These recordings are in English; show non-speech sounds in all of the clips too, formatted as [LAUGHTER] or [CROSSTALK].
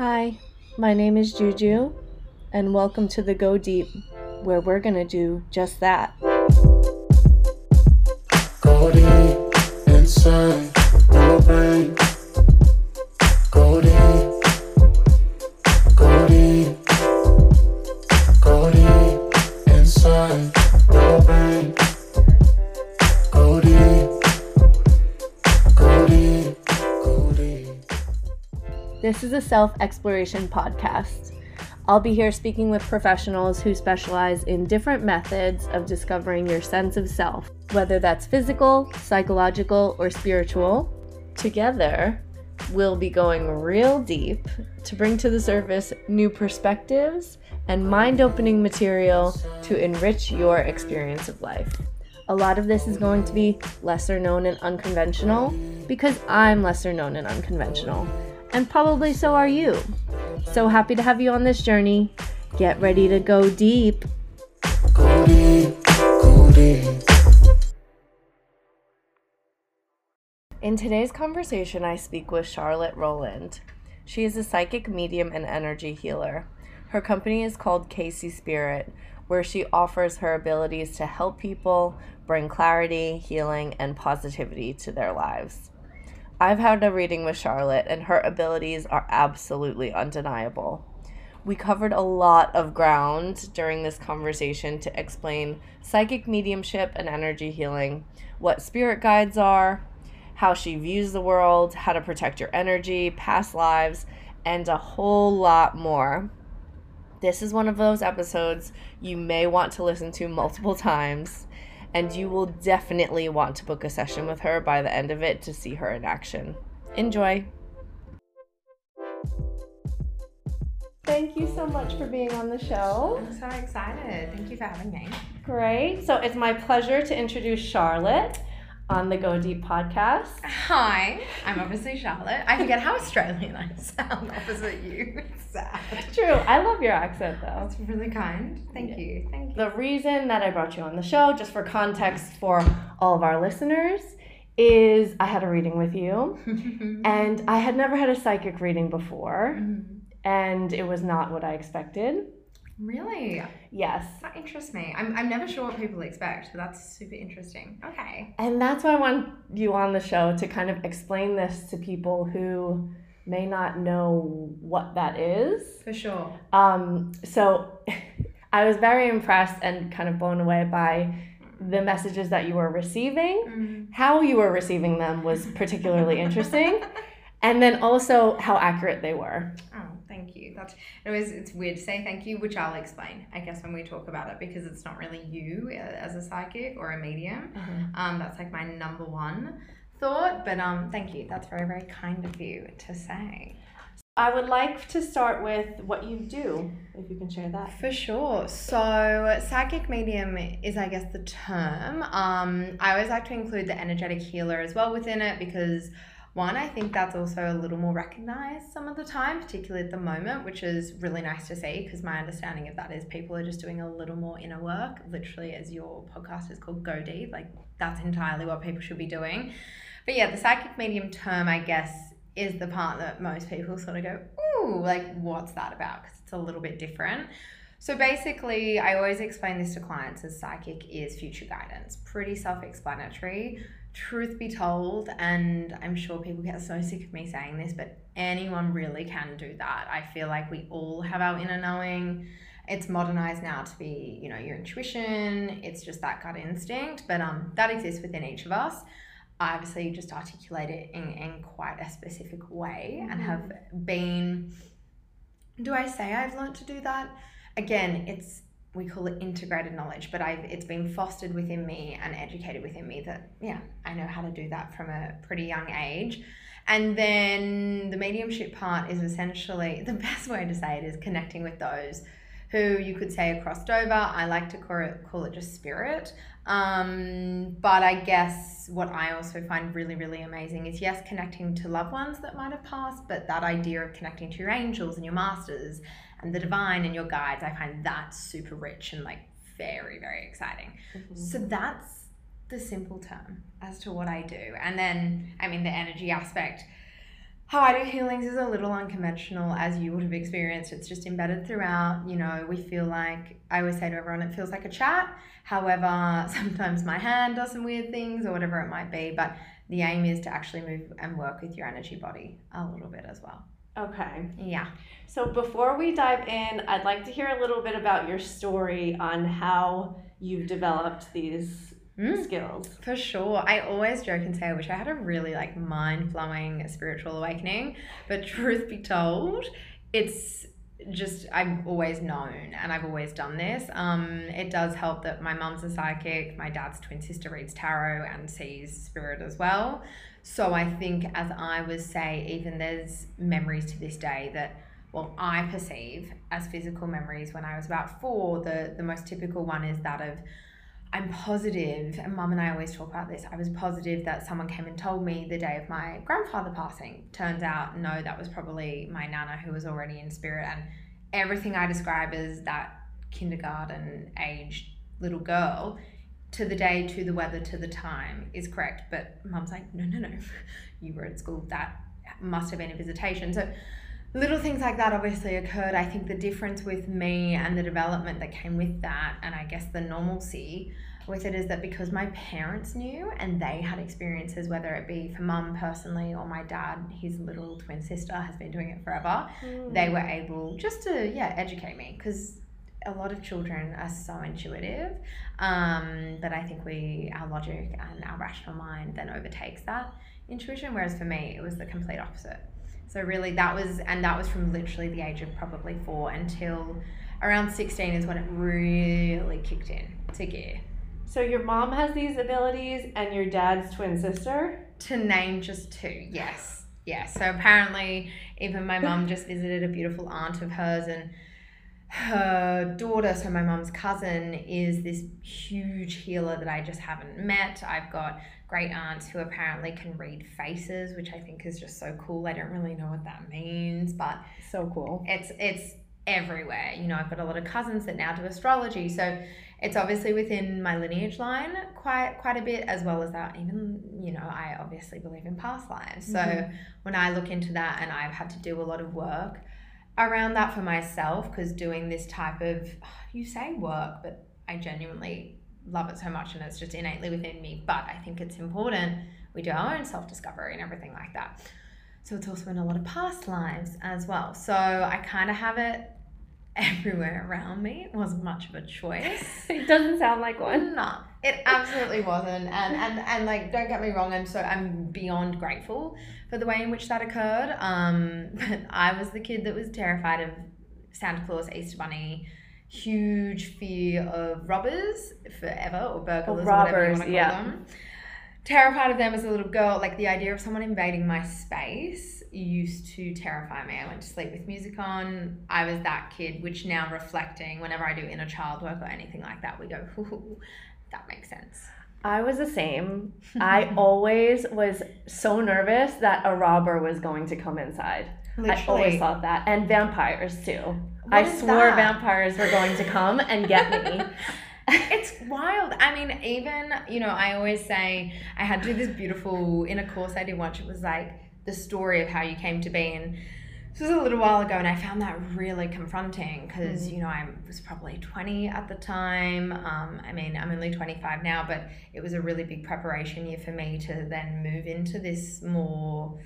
Hi, my name is Juju, and welcome to the Go Deep, where we're gonna do just that. Go deep inside your brain. This is a self exploration podcast. I'll be here speaking with professionals who specialize in different methods of discovering your sense of self, whether that's physical, psychological, or spiritual. Together, we'll be going real deep to bring to the surface new perspectives and mind opening material to enrich your experience of life. A lot of this is going to be lesser known and unconventional because I'm lesser known and unconventional, and probably so are you. So happy to have you on this journey. Get ready to go deep. Go deep. Go deep. In today's conversation, I speak with Charlotte Rowland. She is a psychic medium and energy healer. Her company is called KC Spirit, where she offers her abilities to help people bring clarity, healing, and positivity to their lives. I've had a reading with Charlotte, and her abilities are absolutely undeniable. We covered a lot of ground during this conversation to explain psychic mediumship and energy healing, what spirit guides are, how she views the world, how to protect your energy, past lives, and a whole lot more. This is one of those episodes you may want to listen to multiple [LAUGHS] times, and you will definitely want to book a session with her by the end of it to see her in action. Enjoy! Thank you so much for being on the show. I'm so excited. Thank you for having me. Great. So it's my pleasure to introduce Charlotte on the Go Deep podcast. Hi, I'm obviously Charlotte. I forget how Australian I sound opposite you. It's sad. True. I love your accent though. That's really kind. Thank Yeah. you. Thank you. The reason that I brought you on the show, just for context for all of our listeners, is I had a reading with you [LAUGHS] and I had never had a psychic reading before Mhm. and it was not what I expected. Really? Yes. That interests me. I'm, I'm never sure what people expect, but that's super interesting. Okay. And that's why I want you on the show to kind of explain this to people who may not know what that is. For sure. Um, so [LAUGHS] I was very impressed and kind of blown away by the messages that you were receiving. Mm. How you were receiving them was particularly interesting. [LAUGHS] And then also how accurate they were. Oh, you. That's it was. It's weird to say thank you, which I'll explain, I guess, when we talk about it, because it's not really you uh, as a psychic or a medium. Um, that's like my number one thought. But um, thank you. That's very, very kind of you to say. I would like to start with what you do, if you can share that. For sure. So, psychic medium is, I guess, the term. Um, I always like to include the energetic healer as well within it because, one, I think that's also a little more recognized some of the time, particularly at the moment, which is really nice to see because my understanding of that is people are just doing a little more inner work, literally, as your podcast is called Go Deep. Like, that's entirely what people should be doing. But yeah, the psychic medium term, I guess, is the part that most people sort of go, ooh, like, what's that about? Because it's a little bit different. So basically, I always explain this to clients as psychic is future guidance. Pretty self explanatory. Truth be told, and I'm sure people get so sick of me saying this, but anyone really can do that. I feel like we all have our inner knowing. It's modernized now to be, you know, your intuition, it's just that gut instinct, but um, that exists within each of us. I obviously just articulate it in, in quite a specific way and have been do I say I've learned to do that? Again, it's we call it integrated knowledge, but I've it's been fostered within me and educated within me that yeah, I know how to do that from a pretty young age. And then the mediumship part is essentially [LAUGHS] the best way to say it is connecting with those who you could say are crossed over. I like to call it, call it just spirit. Um, but I guess what I also find really, really amazing is yes, connecting to loved ones that might have passed, but that idea of connecting to your angels and your masters and the divine and your guides, I find that super rich and like very, very exciting. Mm-hmm. So that's the simple term as to what I do. And then, I mean, the energy aspect. how I do healings is a little unconventional as you would have experienced. It's just embedded throughout. You know, we feel like, I always say to everyone, it feels like a chat. However, [LAUGHS] sometimes my hand does some weird things or whatever it might be. But the aim is to actually move and work with your energy body a little bit as well. Okay. Yeah. So before we dive in, I'd like to hear a little bit about your story on how you've developed these Mm. skills. For sure. I always joke and say I wish I had a really like mind blowing spiritual awakening. But truth be told, it's just I've always known and I've always done this. Um, it does help that my mum's a psychic, my dad's twin sister reads tarot and sees spirit as well. So I think as I was say, even there's memories to this day that well, I perceive as physical memories when I was about four. The the most typical one is that of I'm positive, and mum and I always talk about this. I was positive that someone came and told me the day of my grandfather passing. Turns out, no, that was probably my nana who was already in spirit. And everything I describe as that kindergarten aged little girl to the day, to the weather, to the time is correct. But mum's like, no, no, no, [LAUGHS] you were at school. That must have been a visitation. So little things like that obviously occurred. I think the difference with me and the development that came with that, and I guess the normalcy with it, is that because my parents knew and they had experiences, whether it be for mum personally or my dad, his little twin sister has been doing it forever, they were able just to, yeah, educate me because a lot of children are so intuitive um, that I think we, our logic and our rational mind then overtakes that intuition. Whereas for me, it was the complete opposite. So really, that was, and that was from literally the age of probably four until around 16 is when it really kicked in to gear. So your mom has these abilities and your dad's twin sister? To name just two, yes. Yes. So apparently, even my mum just visited a beautiful aunt of hers, and her daughter, so my mum's cousin, is this huge healer that I just haven't met. I've got great aunts who apparently can read faces, which I think is just so cool. I don't really know what that means, but So cool. it's it's everywhere. You know, I've got a lot of cousins that now do astrology, so it's obviously within my lineage line quite quite a bit, as well as that. Even you know, I obviously believe in past lives. So Mhm. when I look into that, and I've had to do a lot of work around that for myself, because doing this type of [SIGHS] you say work, but I genuinely love it so much, and it's just innately within me. But I think it's important we do our own self discovery and everything like that. So it's also in a lot of past lives as well. So I kind of have it everywhere around me. Wasn't much of a choice. [LAUGHS] It doesn't sound like one. No, it absolutely wasn't. And and and like, don't get me wrong. I'm so I'm beyond grateful for the way in which that occurred. Um, [LAUGHS] but I was the kid that was terrified of Santa Claus, Easter Bunny. Huge fear of robbers forever or burglars, or whatever you want to call yeah. them terrified of them as a little girl. Like the idea of someone invading my space used to terrify me. I went to sleep with music on. I was that kid, which now reflecting, whenever I do inner child work or anything like that, we go, that makes sense. I was the same. [LAUGHS] I always was so nervous that a robber was going to come inside. I always thought that. And vampires too. What I swore that? vampires were going to come and get me. [LAUGHS] [LAUGHS] it's wild. I mean, even, you know, I always say I had to do this beautiful, in a course I did once, it was like the story of how you came to be. And this was a little while ago, and I found that really confronting because, Mm. you know, I was probably 20 at the time. Um, I mean, I'm only 25 now, but it was a really big preparation year for me to then move into this more,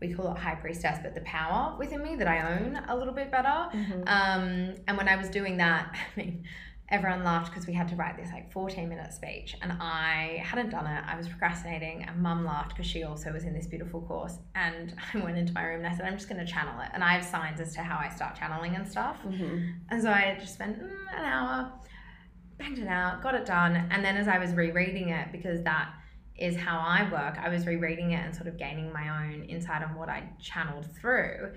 we call it high priestess, but the power within me that I own a little bit better. Mhm. Um, and when I was doing that, [LAUGHS] I mean, everyone laughed because we had to write this like 14 minute speech, and I hadn't done it. I was procrastinating, and mum laughed because she also was in this beautiful course. And [LAUGHS] I went into my room and I said, I'm just going to channel it. And I have signs as to how I start channeling and stuff. Mhm. And so I just spent mm, an hour, banged it out, got it done. And then as I was rereading it, because that is how I work, I was rereading it and sort of gaining my own insight on what I channeled through.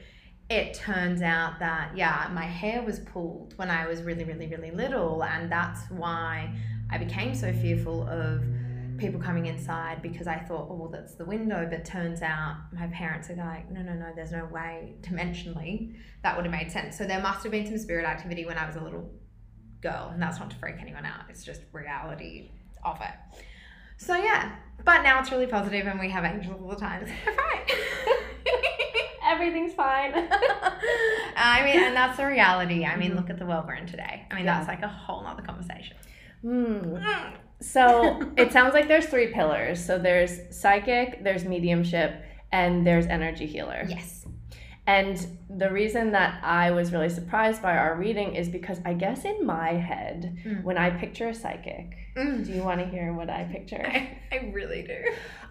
It turns out that, yeah, my hair was pulled when I was really, really, really little. And that's why I became so fearful of people coming inside because I thought, oh, well, that's the window. But turns out my parents are like, no, no, no, there's no way dimensionally that would have made sense. So there must have been some spirit activity when I was a little girl, and that's not to freak anyone out. It's just reality of it. So yeah, but now it's really positive, and we have angels all the time. [LAUGHS] Fine. [LAUGHS] everything's fine. [LAUGHS] I mean, and that's the reality. I mean, Mhm. look at the world we're in today. I mean, Yeah. that's like a whole nother conversation. Hmm. So it sounds like there's three pillars. So there's psychic, there's mediumship, and there's energy healer. Yes. And the reason that I was really surprised by our reading is because I guess in my head, Mm. when I picture a psychic, Mm. do you want to hear what I picture? I, I really do.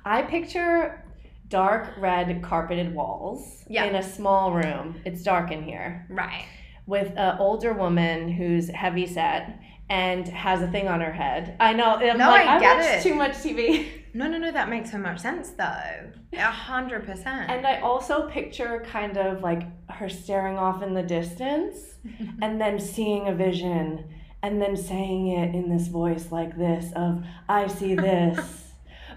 I picture dark red carpeted walls Yeah. in a small room. It's dark in here Right. with an older woman who's heavy set and has a thing on her head. I know. I'm No, like, I get watch it. too much TV. [LAUGHS] No, no, no. That makes so much sense, though. A hundred percent. And I also picture kind of like her staring off in the distance [LAUGHS] and then seeing a vision and then saying it in this voice like this of I see this. [LAUGHS]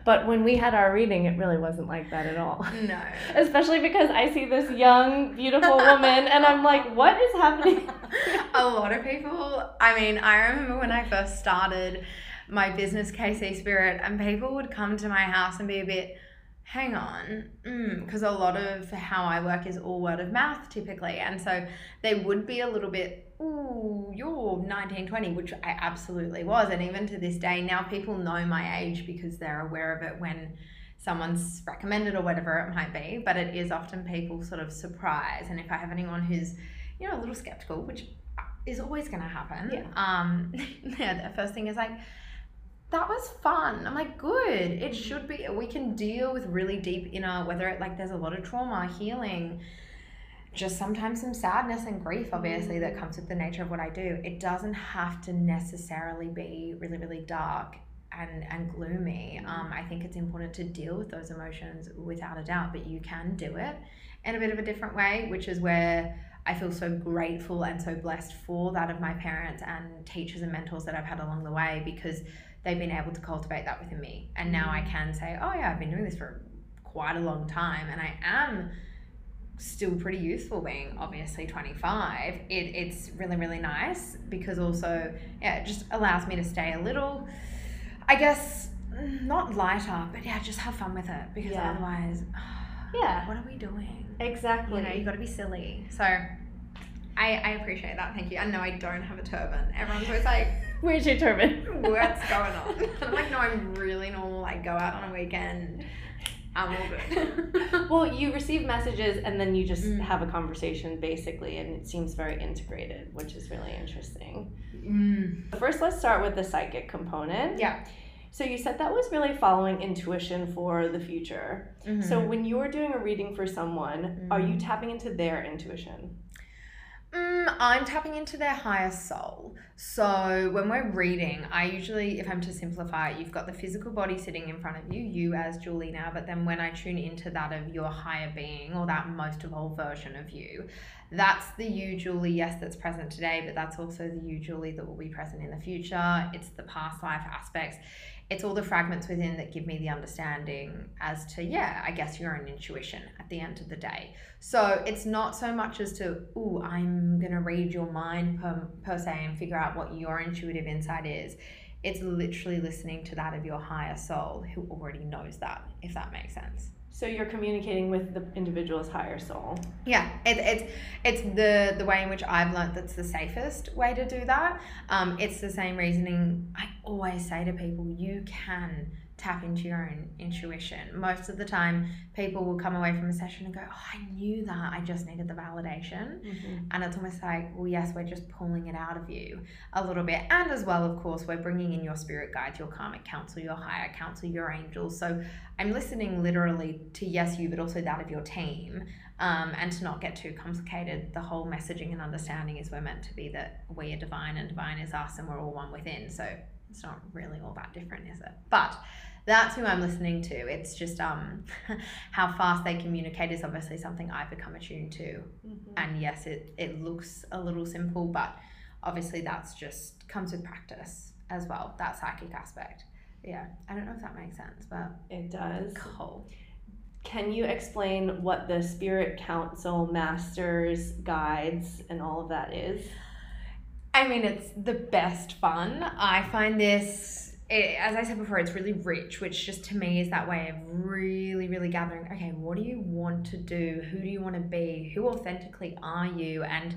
but when we had our reading it really wasn't like that at all. no. [LAUGHS] Especially because I see this young beautiful woman and I'm like what is happening? [LAUGHS] a lot of people i mean i remember when i first started my business kc spirit and people would come to my house and be a bit hang on mm, because a lot of how i work is all word of mouth typically and so they would be a little bit ooh you're 1920 which i absolutely was and even to this day now people know my age because they're aware of it when someone's recommended or whatever it might be but it is often people sort of surprise and if i have anyone who's you know a little skeptical which is always going to happen Yeah. um [LAUGHS] yeah the first thing is like that was fun i'm like good it should be we can deal with really deep inner whether it like there's a lot of trauma healing just sometimes some sadness and grief obviously Mm-hmm. that comes with the nature of what i do it doesn't have to necessarily be really really dark and and gloomy Mm-hmm. um, i think it's important to deal with those emotions without a doubt but you can do it in a bit of a different way which is where I feel so grateful and so blessed for that of my parents and teachers and mentors that I've had along the way because they've been able to cultivate that within me. And now I can say, oh, yeah, I've been doing this for quite a long time and I am still pretty youthful being obviously 25. It, it's really, really nice because also, yeah, it just allows me to stay a little, I guess, not lighter, but yeah, just have fun with it because Yeah. otherwise, [SIGHS] Yeah. what are we doing? Exactly. you know, you got to be silly. So I, I appreciate that. Thank you. I know I don't have a turban. Everyone's always like, [LAUGHS] Where's your turban? [LAUGHS] what's going [LAUGHS] on? I'm like, no, I'm really normal. I go out on a weekend. I'm all good. well, you receive messages and then you just Mm. have a conversation basically, and it seems very integrated, which is really interesting. Mm. First, let's start with the psychic component. Yeah. So, you said that was really following intuition for the future. So, Mhm. when you're doing a reading for someone, are you Mm. tapping into their intuition? Mm, I'm tapping into their higher soul. So when we're reading, I usually, if I'm to simplify it, you've got the physical body sitting in front of you, you as Julie now, but then when I tune into that of your higher being or that most evolved version of you, that's the you, Julie, yes, that's present today, but that's also the you, Julie, that will be present in the future. It's the past life aspects. It's all the fragments within that give me the understanding as to, yeah, I guess your own intuition at the end of the day. So it's not so much as to, oh, I'm going to read your mind per, per se and figure out what your intuitive insight is. It's literally listening to that of your higher soul who already knows that, if that makes sense. So, you're communicating with the individual's higher soul. Yeah, it, it's it's the the way in which I've learned that's the safest way to do that. Um, it's the same reasoning I always say to people: you can tap into your own intuition. Most of the time, people will come away from a session and go, "Oh, I knew that. I just needed the validation." And it's almost like, well, yes, we're just pulling it out of you a little bit. And as well, of course, we're bringing in your spirit guides, your karmic counsel, your higher counsel, your angels. So I'm listening literally to yes, you, but also that of your team. Um, and to not get too complicated, the whole messaging and understanding is we're meant to be that we are divine and divine is us and we're all one within. So it's not really all that different, is it? But that's who I'm listening to. It's just um, [LAUGHS] how fast they communicate is obviously something I've become attuned to and yes it, it looks a little simple but obviously that's just comes with practice as well that psychic aspect yeah i don't know if that makes sense but It does. cool Can you explain what the Spirit Council Masters guides and all of that is? i mean it's the best fun i find this it, as I said before, it's really rich, which just to me is that way of really, really gathering. Okay, what do you want to do? Who do you want to be? Who authentically are you? And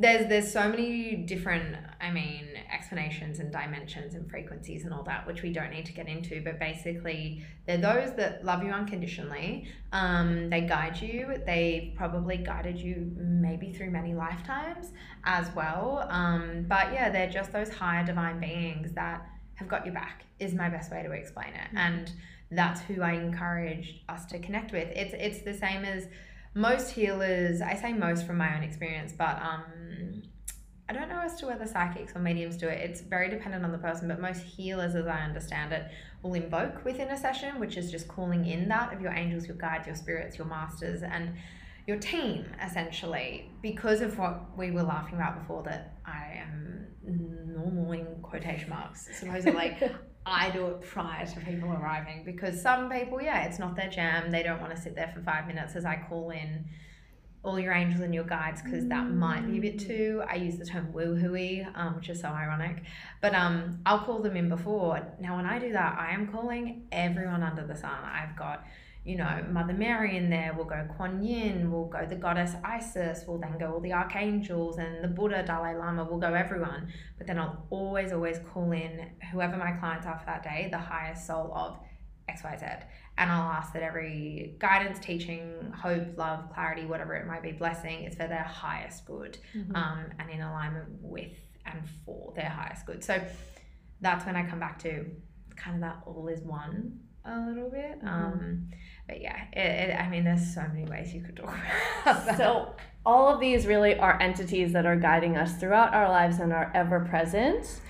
there's there's so many different i mean explanations and dimensions and frequencies and all that which we don't need to get into but basically they're those that love you unconditionally um, they guide you they probably guided you maybe through many lifetimes as well um, but yeah they're just those higher divine beings that have got your back is my best way to explain it. And that's who i encourage us to connect with. It's it's the same as most healers, I say most from my own experience, but um, I don't know as to whether psychics or mediums do it. It's very dependent on the person, but most healers, as I understand it, will invoke within a session, which is just calling in that of your angels, your guides, your spirits, your masters, and your team, essentially, because of what we were laughing about before that I am normal in quotation marks, supposedly. Like [LAUGHS] I do it prior to people arriving because some people, yeah, it's not their jam. They don't want to sit there for five minutes as I call in all your angels and your guides because that might be a bit too. I use the term woohooey, um, which is so ironic, but um, I'll call them in before. Now, when I do that, I am calling everyone under the sun. I've got you know, Mother Mary in there, we'll go Kuan Yin, we'll go the goddess Isis, we'll then go all the archangels and the Buddha, Dalai Lama, we'll go everyone. But then I'll always, always call in whoever my clients are for that day, the highest soul of XYZ. And I'll ask that every guidance, teaching, hope, love, clarity, whatever it might be, blessing, is for their highest good Mhm. um, and in alignment with and for their highest good. So that's when I come back to kind of that all is one a little bit. Mhm. Um, but yeah, it, it, I mean, there's so many ways you could talk [LAUGHS] about that. So, all of these really are entities that are guiding us throughout our lives and are ever present,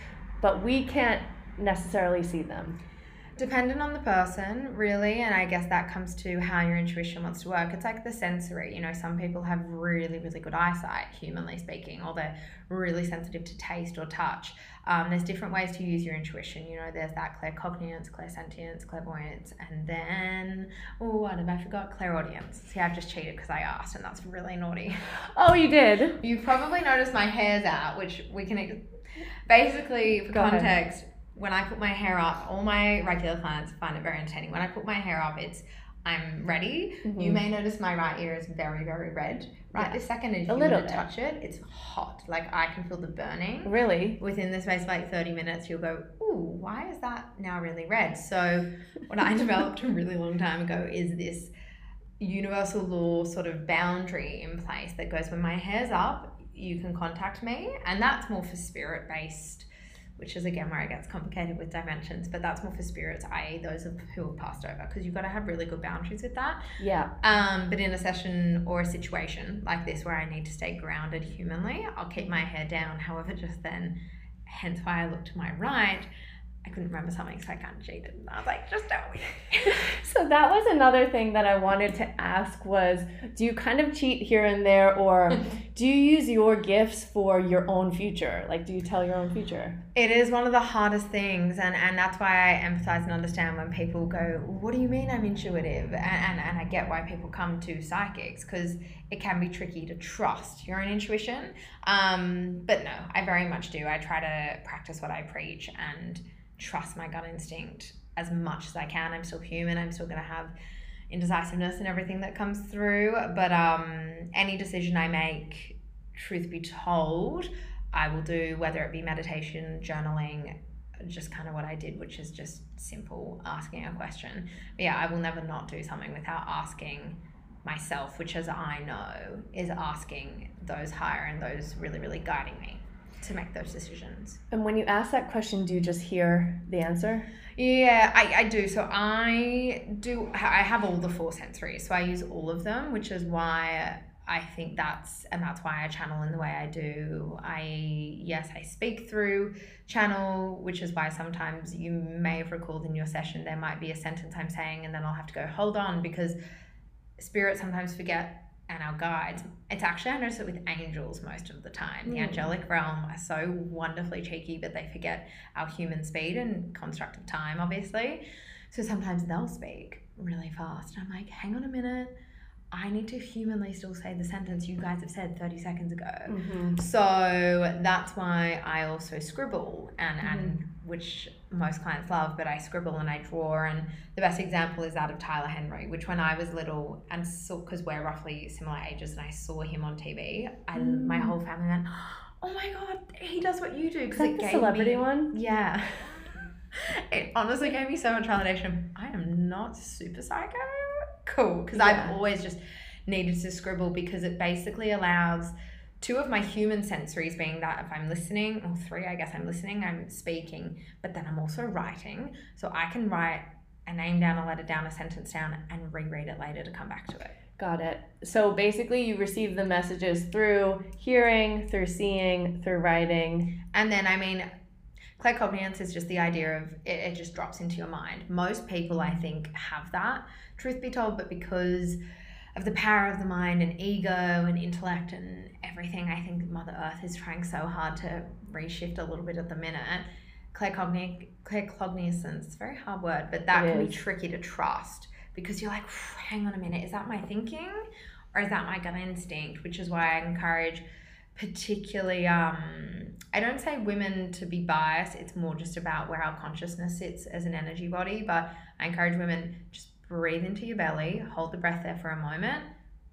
but we can't necessarily see them. Dependent on the person really and i guess that comes to how your intuition wants to work. It's like the sensory you know some people have really really good eyesight humanly speaking or they're really sensitive to taste or touch. Um, there's different ways to use your intuition you know there's that claircognizance clairsentience clairvoyance and then oh what have i forgot? Clairaudience. See i've just cheated because i asked and that's really naughty. Oh, you did? You've probably noticed my hair's out, which we can ex- basically, for Go ahead. When I put my hair up, all my regular clients find it very entertaining. When I put my hair up, it's I'm ready. You Mhm. may notice my right ear is very, very red. Right Yeah. this second, if A you little were to touch it, it's hot. Like I can feel the burning. Really? Within the space of like 30 minutes, you'll go, Ooh, why is that now really red? So, what I [LAUGHS] developed a really long time ago is this universal law sort of boundary in place that goes when my hair's up, you can contact me. And that's more for spirit based, which is again where it gets complicated with dimensions, but that's more for spirits, i.e., those of who have passed over, because you've got to have really good boundaries with that. Yeah. Um, but in a session or a situation like this where I need to stay grounded humanly, I'll keep my hair down. However, just then, hence why I look to my right, I couldn't remember something, so I kind of cheated. And I was like, just tell me. [LAUGHS] So that was another thing that I wanted to ask was do you kind of cheat here and there or [LAUGHS] do you use your gifts for your own future? Like do you tell your own future? It is one of the hardest things, and, and that's why I empathize and understand when people go, What do you mean I'm intuitive? And, and, and I get why people come to psychics because it can be tricky to trust your own intuition. Um, but no, I very much do. I try to practice what I preach and trust my gut instinct as much as I can. I'm still human, I'm still going to have indecisiveness and everything that comes through, but um, any decision I make, truth be told, I will do, whether it be meditation, journaling, just kind of what I did, which is just simple asking a question. But yeah, I will never not do something without asking myself, which as I know is asking those higher and those really, really guiding me to make those decisions. And when you ask that question, do you just hear the answer? Yeah, I, I do. So I do, I have all the four sensories. So I use all of them, which is why I think that's, and that's why I channel in the way I do. I, yes, I speak through channel, which is why sometimes you may have recalled in your session, there might be a sentence I'm saying, and then I'll have to go, hold on, because spirits sometimes forget and our guides. It's actually, I notice it with angels most of the time. The Mm. angelic realm are so wonderfully cheeky, but they forget our human speed and construct of time, obviously. So sometimes they'll speak really fast. I'm like, hang on a minute. I need to humanly still say the sentence you guys have said 30 seconds ago. Mm-hmm. So that's why I also scribble and and which most clients love, but I scribble and I draw. And the best example is that of Tyler Henry, which when I was little and saw, because we're roughly similar ages, and I saw him on TV, I, my Mm. whole family went, Oh my God, he does what you do. Because that it the gave celebrity me, one? Yeah. [LAUGHS] it honestly gave me so much validation. I am not super psycho. Cool. Because Yeah. I've always just needed to scribble because it basically allows two of my human sensories being that if I'm listening, or three, I guess I'm listening, I'm speaking, but then I'm also writing. So I can write a name down, a letter down, a sentence down, and reread it later to come back to it. Got it. So basically, you receive the messages through hearing, through seeing, through writing. And then, I mean, claircognizance is just the idea of it, it just drops into your mind. Most people, I think, have that, truth be told, but because of the power of the mind and ego and intellect and everything, I think Mother Earth is trying so hard to reshift a little bit at the minute. Claircogni- claircognizance, it's a very hard word, but that It can is. be tricky to trust because you're like, hang on a minute, is that my thinking or is that my gut instinct? Which is why I encourage particularly um i don't say women to be biased it's more just about where our consciousness sits as an energy body but i encourage women just breathe into your belly hold the breath there for a moment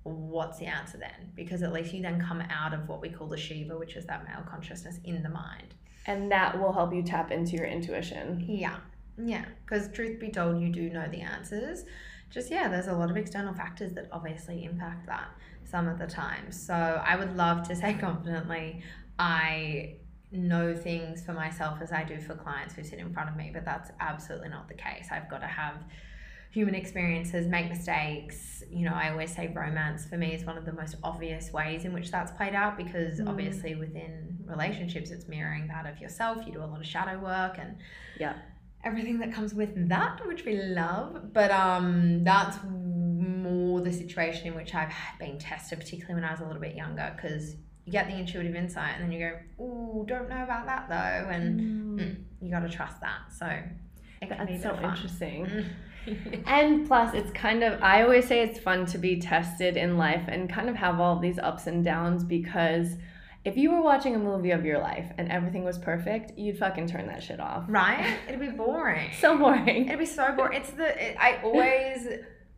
what's the answer then? Because at least you then come out of what we call the shiva which is that male consciousness in the mind. And that will help you tap into your intuition. yeah. Yeah. Because truth be told you do know the answers. Just yeah there's a lot of external factors that obviously impact that some of the time. So i would love to say [LAUGHS] confidently i know things for myself as i do for clients who sit in front of me but that's absolutely not the case. I've got to have human experiences make mistakes you know i always say romance for me is one of the most obvious ways in which that's played out because Mm. obviously within relationships it's mirroring that of yourself you do a lot of shadow work and Yeah. everything that comes with that which we love but um that's more the situation in which i've been tested particularly when i was a little bit younger because you get the intuitive insight and then you go oh don't know about that though and mm, you got to trust that so it can That's so fun. interesting. [LAUGHS] And plus, it's kind of, I always say it's fun to be tested in life and kind of have all these ups and downs because if you were watching a movie of your life and everything was perfect, you'd fucking turn that shit off. right it'd be boring [LAUGHS] So boring. It'd be so boring. It's the it, I always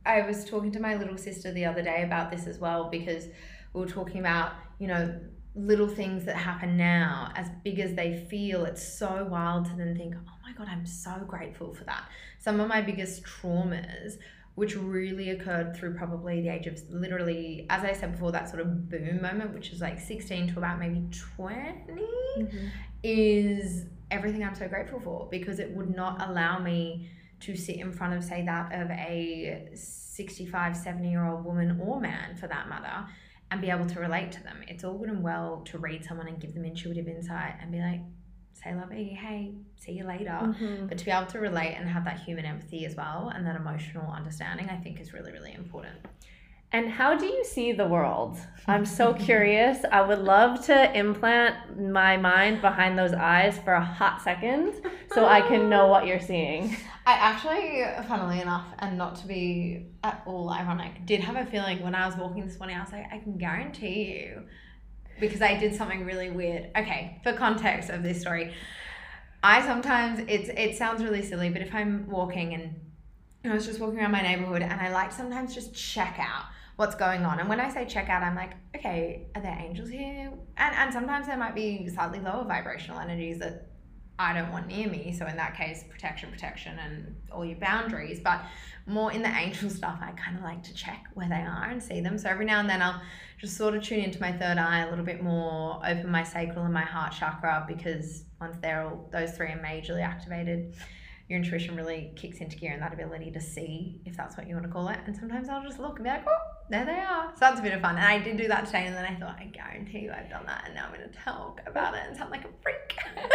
I was talking to my little sister the other day about this as well because we were talking about you know little things that happen now as big as they feel it's so wild to then think oh my god i'm so grateful for that. Some of my biggest traumas which really occurred through probably the age of literally as i said before that sort of boom moment which is like 16 to about maybe 20 mm-hmm. is everything I'm so grateful for because it would not allow me to sit in front of, say, that of a 65, 70 year old woman or man for that matter and be able to relate to them. It's all good and well to read someone and give them intuitive insight and be like, say, lovey, hey, see you later. Mhm. But to be able to relate and have that human empathy as well and that emotional understanding, I think is really, really important. And how do you see the world? I'm so curious. I would love to implant my mind behind those eyes for a hot second so I can know what you're seeing. I actually, funnily enough, and not to be at all ironic, did have a feeling when I was walking this morning, I was like, I can guarantee you, because I did something really weird. Okay, for context of this story, I sometimes, it's it sounds really silly, but if I'm walking and I was just walking around my neighborhood and I like sometimes just check out what's going on. And when I say check out, I'm like, okay, are there angels here? And, and sometimes there might be slightly lower vibrational energies that I don't want near me. So in that case, protection, protection, and all your boundaries. But more in the angel [LAUGHS] stuff, I kind of like to check where they are and see them. So every now and then I'll just sort of tune into my third eye a little bit more, open my sacral and my heart chakra because once they're all those three are majorly activated, your intuition really kicks into gear and that ability to see, if that's what you want to call it. And sometimes I'll just look and be like, oh, there they are. So that's a bit of fun. And I did do that today, and then I thought, I guarantee you I've done that, and now I'm going to talk about it and sound like a freak. [LAUGHS]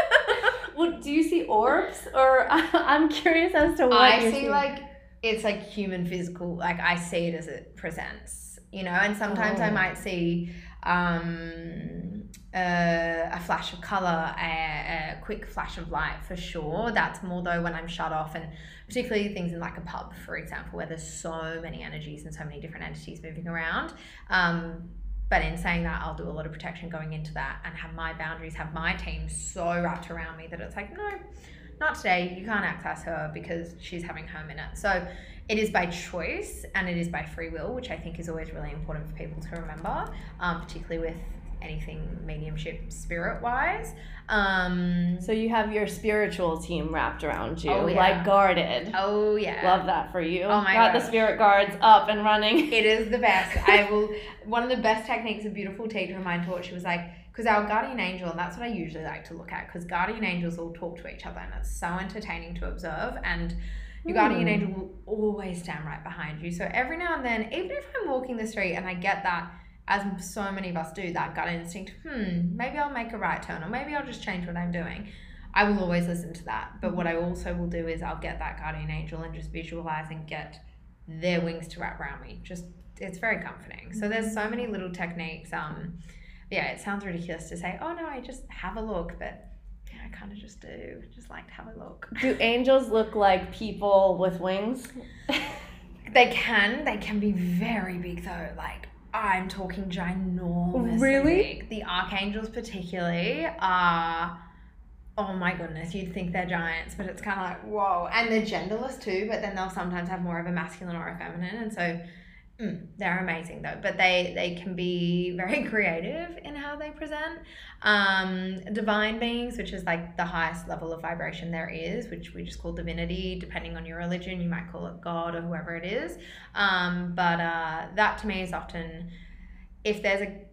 Well, do you see orbs? Or [LAUGHS] I'm curious as to what I see seeing. like it's like human physical, like I see it as it presents, you know, and sometimes I Oh. might see um, uh, a flash of color, a, a quick flash of light for sure. That's more though when I'm shut off, and particularly things in like a pub, for example, where there's so many energies and so many different entities moving around. Um, but in saying that, I'll do a lot of protection going into that and have my boundaries, have my team so wrapped around me that it's like, no, not today, you can't access her because she's having her minute. So it is by choice and it is by free will, which I think is always really important for people to remember, um, particularly with anything mediumship spirit wise. Um, So you have your spiritual team wrapped around you, Oh, yeah. like guarded. oh, yeah. Love that for you. Oh my Got the spirit guards up and running. It is the best. I [LAUGHS] will. One of the best techniques a beautiful teacher of mine taught. She was like, because our guardian angel, and that's what I usually like to look at, because guardian angels all talk to each other, and it's so entertaining to observe. And your guardian Hmm. angel will always stand right behind you. So every now and then, even if I'm walking the street and I get that, as so many of us do, that gut instinct, hmm, maybe I'll make a right turn, or maybe I'll just change what I'm doing. I will always listen to that. But what I also will do is I'll get that guardian angel and just visualize and get their wings to wrap around me. Just it's very comforting. So there's so many little techniques. Um, yeah, it sounds ridiculous to say, oh no, I just have a look, but yeah, I kind of just do. Just like to have a look. Do angels look like people with wings? They can. They can be very big though. Like I'm talking ginormous. Really? Big. The archangels particularly are. Oh my goodness, you'd think they're giants, but it's kind of like whoa, and they're genderless too. But then they'll sometimes have more of a masculine or a feminine, and so mm, they're amazing though. But they they can be [LAUGHS] very creative in how they present. Um, divine beings, which is like the highest level of vibration there is, which we just call divinity. Depending on your religion, you might call it God or whoever it is. Um, but uh, that to me is often if there's a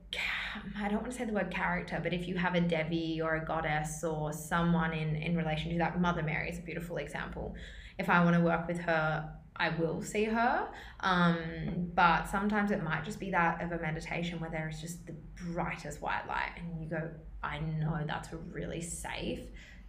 I don't want to say the word character, but if you have a Devi or a goddess or someone in, in relation to that, Mother Mary is a beautiful example. If I want to work with her, I will see her. Um, but sometimes it might just be that of a meditation where there is just the brightest white light, and you go, I know that's a really safe,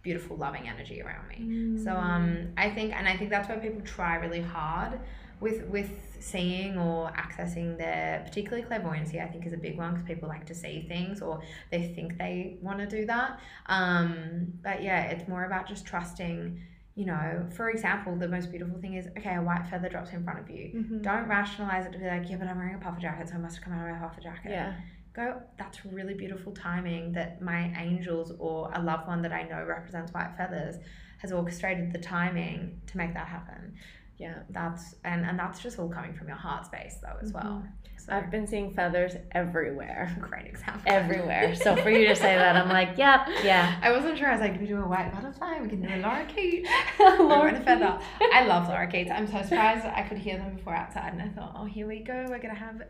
beautiful, loving energy around me. So um, I think, and I think that's where people try really hard with with seeing or accessing their, particularly clairvoyancy. I think is a big one because people like to see things or they think they want to do that. Um, but yeah, it's more about just trusting. You know, for example, the most beautiful thing is okay, a white feather drops in front of you. Mhm. Don't rationalize it to be like, yeah, but I'm wearing a puffer jacket, so I must have come out of my puffer jacket Yeah. go that's really beautiful timing that my angels or a loved one that i know represents white feathers has orchestrated the timing to make that happen Yeah. that's and and that's just all coming from your heart space though as well mm-hmm. so I've been seeing feathers everywhere. [LAUGHS] great example Everywhere. So for you to say that, I'm like, [LAUGHS] yep, yeah. I wasn't sure. I was like, we do a white butterfly? We can do a lorikeet. [LAUGHS] Laura and a feather. I love lorikeets. I'm so surprised I could hear them before outside, and I thought, oh, here we go. We're gonna have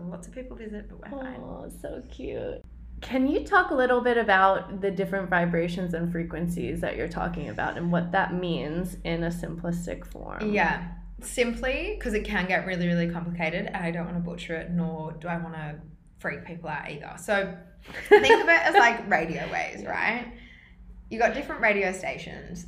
lots of people visit, but we're fine. Oh, so cute. Can you talk a little bit about the different vibrations and frequencies that you're talking about and what that means in a simplistic form? Yeah, simply because it can get really, really complicated, and I don't want to butcher it, nor do I want to freak people out either. So think of it as like radio waves, right? You got different radio stations.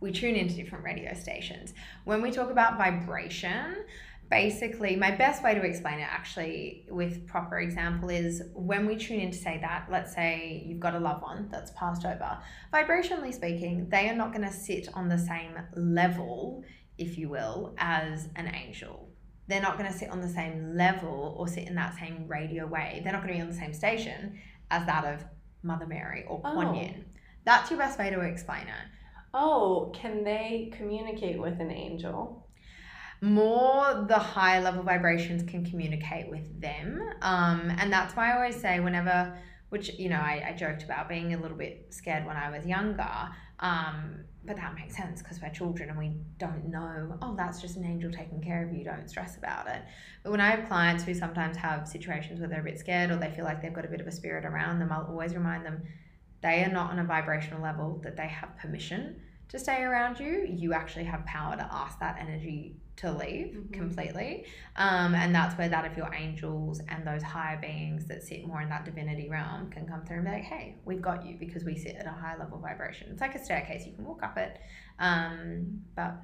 We tune into different radio stations. When we talk about vibration, basically, my best way to explain it actually with proper example is when we tune in to say that, let's say you've got a loved one that's passed over, vibrationally speaking, they are not going to sit on the same level, if you will, as an angel. They're not going to sit on the same level or sit in that same radio wave. They're not going to be on the same station as that of Mother Mary or Kuan Oh. Yin. That's your best way to explain it. Oh, can they communicate with an angel? More the higher level vibrations can communicate with them. Um, and that's why i always say whenever which you know I, I joked about being a little bit scared when i was younger um, but that makes sense because we're children and we don't know oh that's just an angel taking care of you don't stress about it. But when i have clients who sometimes have situations where they're a bit scared or they feel like they've got a bit of a spirit around them i'll always remind them they are not on a vibrational level that they have permission to stay around you. You actually have power to ask that energy to leave Mhm. completely. Um, and that's where that of your angels and those higher beings that sit more in that divinity realm can come through and be like hey we've got you because we sit at a high level vibration. It's like a staircase you can walk up it. Um, but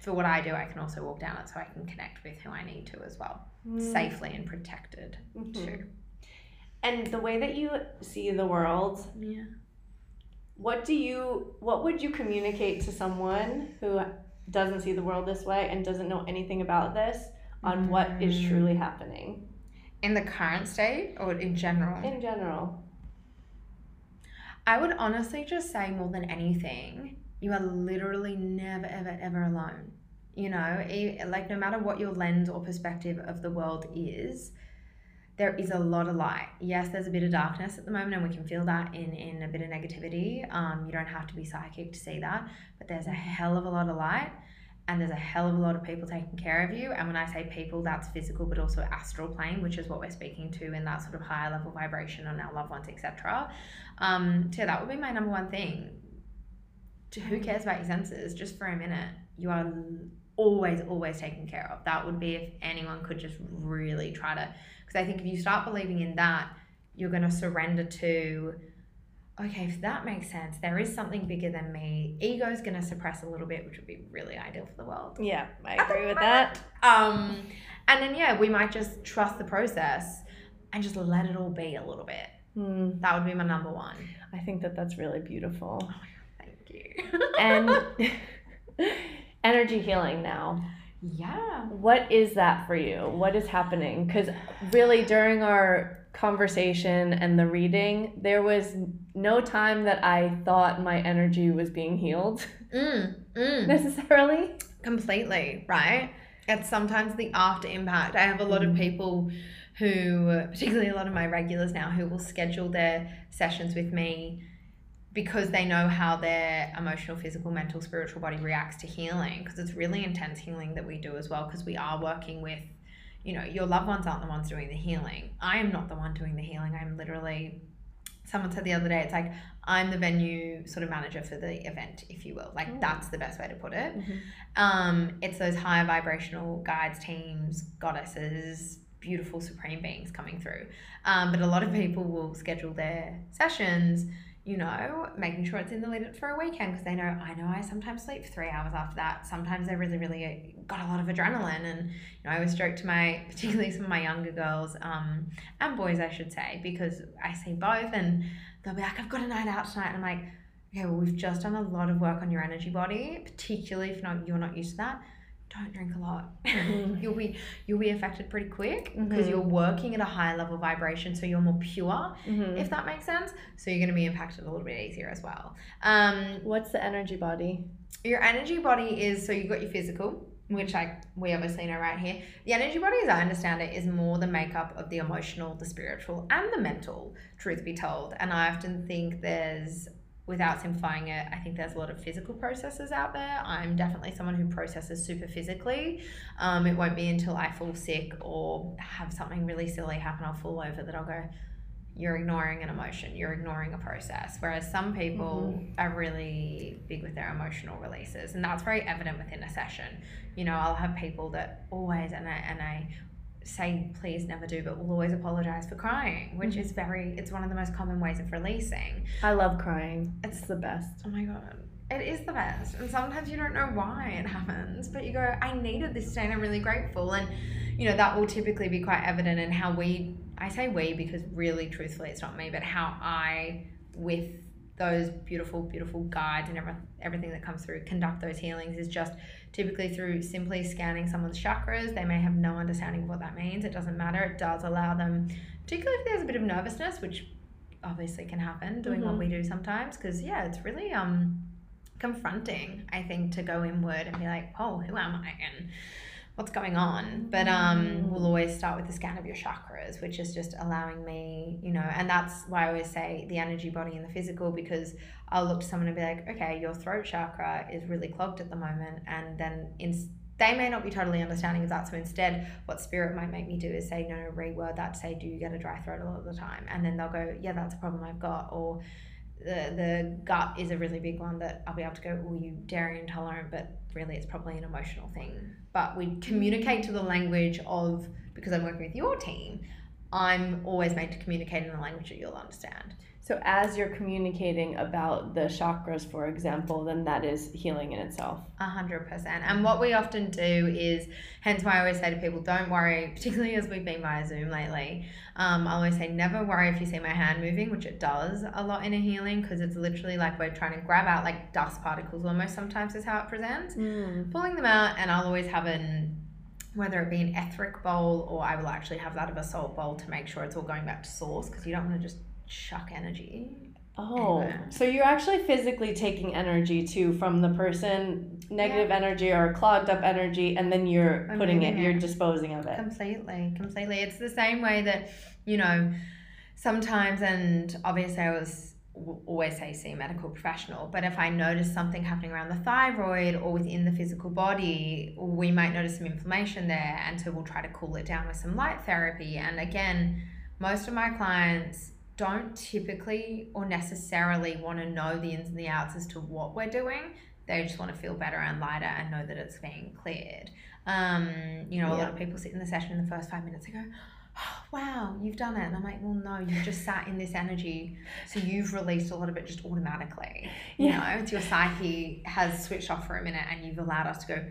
for what i do i can also walk down it so i can connect with who i need to as well safely and protected Mhm. too. And the way that you see the world, yeah. what do you what would you communicate to someone who doesn't see the world this way and doesn't know anything about this on what is Mm. truly happening in the current state or in general in general? I would honestly just say more than anything, you are literally never, ever, ever alone. You know, like no matter what your lens or perspective of the world is, there is a lot of light. Yes, there's a bit of darkness at the moment, and we can feel that in in a bit of negativity. Um, you don't have to be psychic to see that, but there's a hell of a lot of light, and there's a hell of a lot of people taking care of you. And when I say people, that's physical, but also astral plane, which is what we're speaking to in that sort of higher level vibration on our loved ones, etc. Um, so that would be my number one thing. To who cares about your senses? Just for a minute, you are always, always taken care of. That would be if anyone could just really try to because I think if you start believing in that, you're going to surrender to, okay, if that makes sense, there is something bigger than me. Ego is going to suppress a little bit, which would be really ideal for the world. Yeah, I agree with that. Um, and then, yeah, we might just trust the process and just let it all be a little bit. Hmm, That would be my number one. I think that that's really beautiful. Thank you. And [LAUGHS] [LAUGHS] energy healing now. Yeah. What is that for you? What is happening? Because really, during our conversation and the reading, there was no time that I thought my energy was being healed Mm, mm. necessarily. Completely, right? It's sometimes the after impact. I have a lot of people who, particularly a lot of my regulars now, who will schedule their sessions with me because they know how their emotional, physical, mental, spiritual body reacts to healing. Because it's really intense healing that we do as well, because we are working with, you know, your loved ones aren't the ones doing the healing. I am not the one doing the healing. I'm literally, someone said the other day, it's like, I'm the venue sort of manager for the event, if you will. Like, Mm. that's the best way to put it. Mhm. Um, it's those higher vibrational guides, teams, goddesses, beautiful supreme beings coming through. Um, but a lot of people will schedule their sessions, you know, making sure it's in the lead for a weekend because they know I know I sometimes sleep three hours after that. Sometimes I really, really got a lot of adrenaline, and you know, I always joke to my, [LAUGHS] particularly some of my younger girls um, and boys, I should say, because I see both, and they'll be like, "I've got a night out tonight," and I'm like. Okay, well, we've just done a lot of work on your energy body, particularly if not you're not used to that. Don't drink a lot. Mhm. [LAUGHS] you'll be you'll be affected pretty quick because Mhm. you're working at a higher level vibration, so you're more pure, Mhm. if that makes sense. So you're going to be impacted a little bit easier as well. Um, What's the energy body? your energy body is so you've got your physical, which like we obviously know right here. The energy body, as I understand it, is more the makeup of the emotional, the spiritual, and the mental. Truth be told, and I often think there's without simplifying it, I think there's a lot of physical processes out there. I'm definitely someone who processes super physically. Um, it won't be until I fall sick or have something really silly happen, I'll fall over that I'll go, you're ignoring an emotion, you're ignoring a process. Whereas some people are really big with their emotional releases, and that's very evident within a session. You know, I'll have people that always, and I, and I say please never do, but will always apologize for crying, which mm-hmm. is very, it's one of the most common ways of releasing. I love crying. It's the best. Oh my god. It is the best. And sometimes you don't know why it happens, but you go, I needed this today and I'm really grateful. And, you know, that will typically be quite evident in how we, I say we because really, truthfully, it's not me, but how I, with those beautiful, beautiful guides and every, everything that comes through, conduct those healings is just typically through simply scanning someone's chakras. They may have no understanding of what that means. It doesn't matter. It does allow them, particularly if there's a bit of nervousness, which obviously can happen doing what Mhm. we do sometimes. Because, yeah, it's really, um, confronting i think to go inward and be like oh who am i and what's going on but um we'll always start with the scan of your chakras which is just allowing me you know and that's why i always say the energy body and the physical because i'll look to someone and be like okay your throat chakra is really clogged at the moment and then in they may not be totally understanding of that so instead what spirit might make me do is say no no reword that say do you get a dry throat a lot of the time? And then they'll go yeah that's a problem i've got or the the gut is a really big one that I'll be able to go, oh, you dairy intolerant, but really it's probably an emotional thing. But we communicate to the language of because I'm working with your team, I'm always made to communicate in the language that you'll understand. So as you're communicating about the chakras, for example, then that is healing in itself. A hundred percent. And what we often do is, hence why I always say to people, don't worry, particularly as we've been via Zoom lately. Um, I always say, never worry if you see my hand moving, which it does a lot in a healing because it's literally like we're trying to grab out like dust particles almost sometimes is how it presents. pulling them out and I'll always have an whether it be an etheric bowl or I will actually have that of a salt bowl to make sure it's all going back to source because you don't want to just chuck energy. Oh, Anywhere. so you're actually physically taking energy too from the person, negative energy or clogged up energy, and then you're I'm putting it, moving you're disposing of it. Completely, completely. It's the same way that, you know, sometimes, and obviously I was always say see a medical professional, but if I notice something happening around the thyroid or within the physical body, we might notice some inflammation there. And so we'll try to cool it down with some light therapy. And again, most of my clients don't typically or necessarily want to know the ins and the outs as to what we're doing. They just want to feel better and lighter and know that it's being cleared. Um, you know, a Yeah. lot of people sit in the session in the first five minutes, they go, oh, wow, you've done it. And I'm like, well, no, you've just [LAUGHS] sat in this energy. So you've released a lot of it just automatically. You Yeah. know, it's your psyche has switched off for a minute and you've allowed us to go,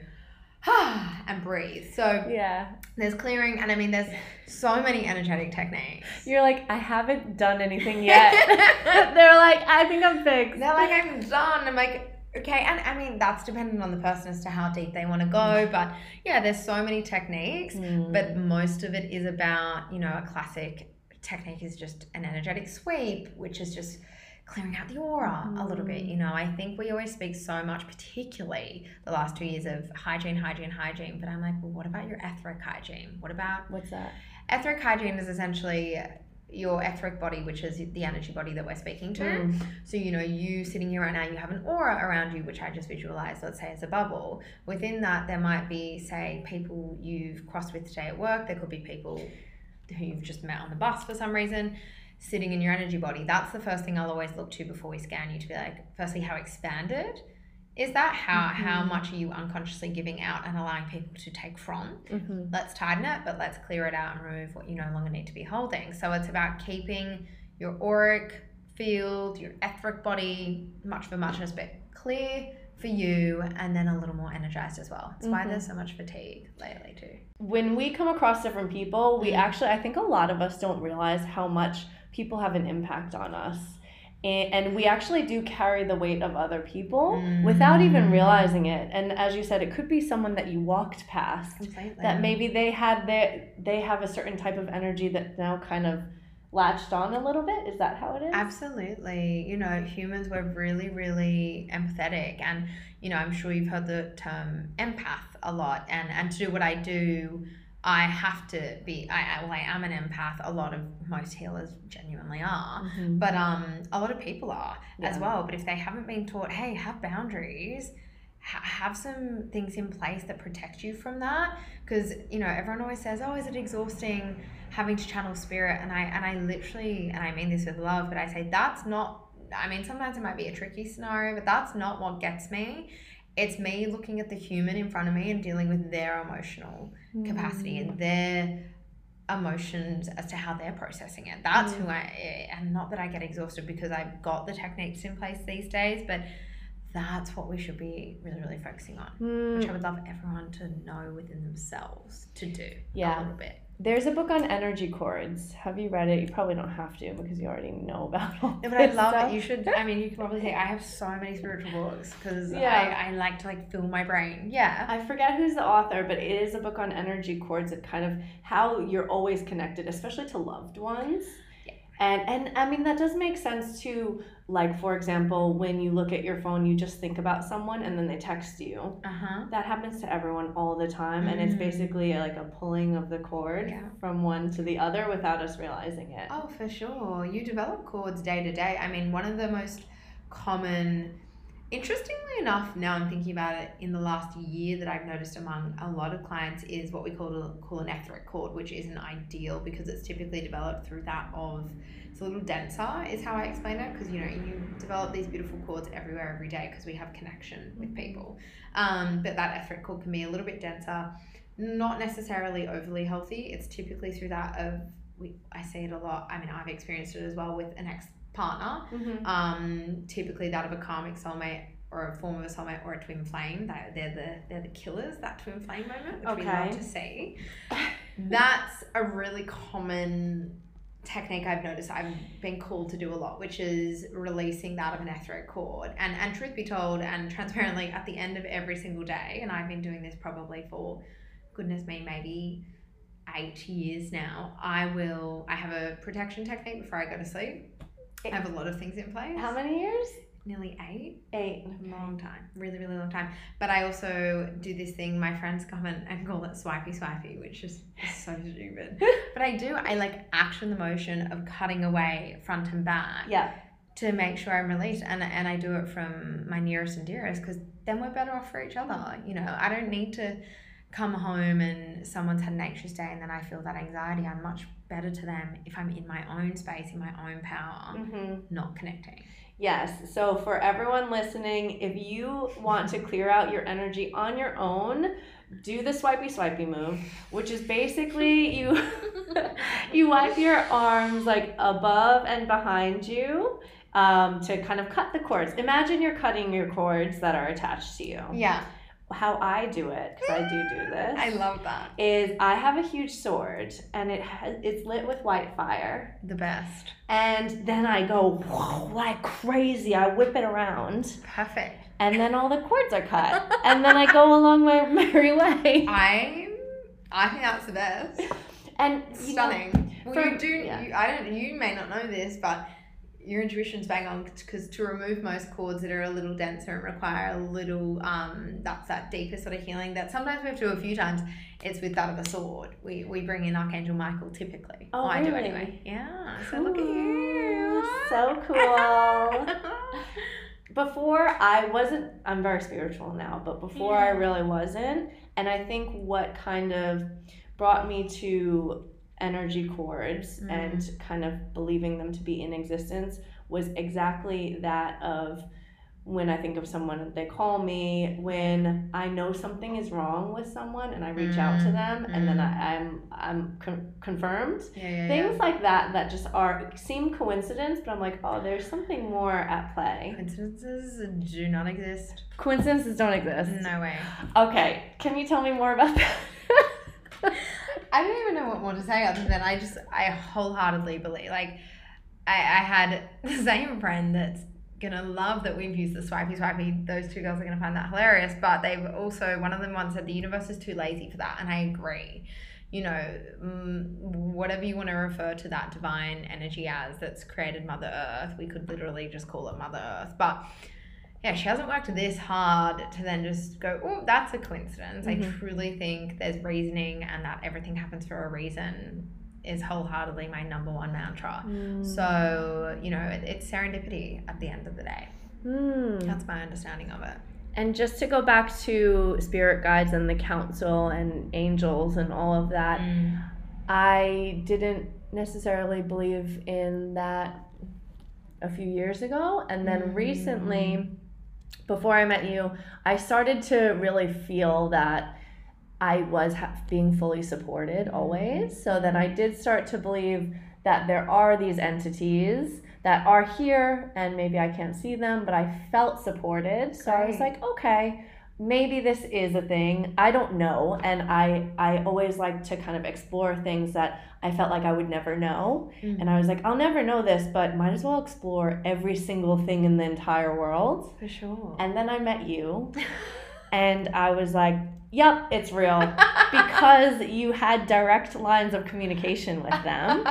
[SIGHS] and breathe. So Yeah. there's clearing. And I mean, there's so many energetic techniques. You're like, I haven't done anything yet. [LAUGHS] [LAUGHS] They're like, I think I'm fixed. They're like, I'm done. I'm like, okay. And I mean, that's dependent on the person as to how deep they want to go. But yeah, there's so many techniques. Mm. But most of it is about, you know, a classic technique is just an energetic sweep, which is just clearing out the aura a little bit. You know, I think we always speak so much, particularly the last two years of hygiene, hygiene, hygiene. But I'm like, well, what about your etheric hygiene? What about What's that? etheric hygiene is essentially your etheric body, which is the energy body that we're speaking to. Mm. So, you know, you sitting here right now, you have an aura around you, which I just visualized, let's say as a bubble. Within that, there might be, say, people you've crossed with today at work. There could be people who you've just met on the bus for some reason sitting in your energy body. That's the first thing I'll always look to before we scan you to be like, firstly, how expanded is that? How, how Mhm. much are you unconsciously giving out and allowing people to take from? Mhm. let's tighten it, but let's clear it out and remove what you no longer need to be holding. So it's about keeping your auric field, your etheric body, much of a muchness, but clear for you and then a little more energized as well. It's why Mhm. there's so much fatigue lately too. When we come across different people, we Mhm. actually, I think a lot of us don't realize how much people have an impact on us. And, and we actually do carry the weight of other people without even Mm. realizing it. And as you said, it could be someone that you walked past Completely. that maybe they had their they have a certain type of energy that now kind of latched on a little bit. Is that how it is? Absolutely. You know, humans were really, really empathetic. And, you know, I'm sure you've heard the term empath a lot. And, and to do what I do, I have to be, I, I, well, I am an empath. A lot of most healers genuinely are. Mhm. But um, a lot of people are as well. But if they haven't been taught, hey, have boundaries, ha- have some things in place that protect you from that. Because you know, everyone always says, "Oh, is it exhausting having to channel spirit?" And I and I literally, and I mean this with love, but I say that's not. I mean, sometimes it might be a tricky scenario, but that's not what gets me. It's me looking at the human in front of me and dealing with their emotional capacity Mm. and their emotions as to how they're processing it. That's who I and not that I get exhausted because I've got the techniques in place these days, but that's what we should be really, really focusing on. Mm, Which I would love everyone to know within themselves to do Yeah. a little bit. There's a book on energy cords. Have you read it? You probably don't have to because you already know about all No, but I love stuff. it. You should. I mean, you can probably say I have so many spiritual books because Yeah. I, I like to like fill my brain. Yeah. I forget who's the author, but it is a book on energy cords and kind of how you're always connected, especially to loved ones. Yeah. And and I mean that does make sense too. Like for example, when you look at your phone, you just think about someone and then they text you. Uh huh. That happens to everyone all the time, and it's Mm. basically like a pulling of the cord Yeah. from one to the other without us realizing it. Oh, for sure. You develop cords day to day. I mean, one of the most common, interestingly enough, now I'm thinking about it, in the last year that I've noticed among a lot of clients is what we call a, call an etheric cord which isn't ideal because it's typically developed through that of it's a little denser, is how I explain it. Because you know you develop these beautiful cords everywhere every day because we have connection with people. Um, but that etheric cord can be a little bit denser, not necessarily overly healthy. It's typically through that of we I see it a lot. I mean, I've experienced it as well with an ex partner. Mhm. Um, typically that of a karmic soulmate or a form of a soulmate or a twin flame. They, they're the they're the killers. That twin flame moment, which we love to see. [LAUGHS] That's a really common technique I've noticed I've been called to do a lot, which is releasing that of an etheric cord. And and truth be told, and transparently, at the end of every single day, and I've been doing this probably for goodness me, maybe eight years now, I will I have a protection technique before I go to sleep. I have a lot of things in place. How many years? Nearly eight. Eight. Long time. Really, really long time. But I also do this thing, my friends come in and call it swipey swipey, which is so [LAUGHS] stupid. [LAUGHS] But I do, I like action the motion of cutting away front and back Yeah. to make sure I'm released. And, and I do it from my nearest and dearest because then we're better off for each other. You know, I don't need to come home and someone's had an anxious day and then I feel that anxiety. I'm much better to them if I'm in my own space, in my own power, Mm-hmm. not connecting. Yes. So for everyone listening, if you want to clear out your energy on your own, do the swipey swipey move, which is basically you [LAUGHS] you wipe your arms like above and behind you um, to kind of cut the cords. Imagine you're cutting your cords that are attached to you. Yeah, How I do it, because I do do [LAUGHS] this. I love that. is I have a huge sword and it has, it's lit with white fire. The best. And then I go whoa, like crazy. I whip it around. Perfect. And then all the cords are cut. [LAUGHS] and then I go along my merry [LAUGHS] way. I I think that's the best. And you know, Stunning. well, for- you do. yeah. You, I don't. You may not know this, but your intuition's bang on because to remove most cords that are a little denser and require a little um that's that deeper sort of healing that sometimes we have to do a few times. It's with that of a sword. We we bring in Archangel Michael typically. Oh, I do really? anyway. Yeah. So look at you. So cool. [LAUGHS] before I wasn't I'm very spiritual now, but before I really wasn't. And I think what kind of brought me to energy cords Mm. and kind of believing them to be in existence was exactly that of when I think of someone, they call me when I know something is wrong with someone, and I reach out to Mm, them, and then mm. I, I'm I'm con- confirmed. yeah, yeah, Things yeah. like that that just are seem coincidence, but I'm like, oh, there's something more at play. Coincidences do not exist. Coincidences don't exist. No way. Okay, can you tell me more about that? [LAUGHS] [LAUGHS] I don't even know what more to say other than I just I wholeheartedly believe like I, I had [LAUGHS] the same friend that's gonna love that we've used the swipey swipey. Those two girls are gonna find that hilarious, but they've also one of them once said the universe is too lazy for that, and I agree. You know, mm, whatever you want to refer to that divine energy as that's created Mother Earth, we could literally just call it Mother Earth, but yeah, she hasn't worked this hard to then just go, oh, that's a coincidence. I Mhm. truly think there's reasoning and that everything happens for a reason is wholeheartedly my number one mantra. So, you know, it, it's serendipity at the end of the day. Hmm. That's my understanding of it. And just to go back to spirit guides and the council and angels and all of that, Mm. I didn't necessarily believe in that a few years ago. And then Mm. recently, before I met you, I started to really feel that I was ha- being fully supported always. So then I did start to believe that there are these entities that are here and maybe I can't see them, but I felt supported. So I was like, okay, maybe this is a thing. I don't know. And I I always like to kind of explore things that I felt like I would never know. And mm. I was like, I'll never know this, but might as well explore every single thing in the entire world. For sure. And then I met you, and I was like, yep, it's real. Because [LAUGHS] you had direct lines of communication with them.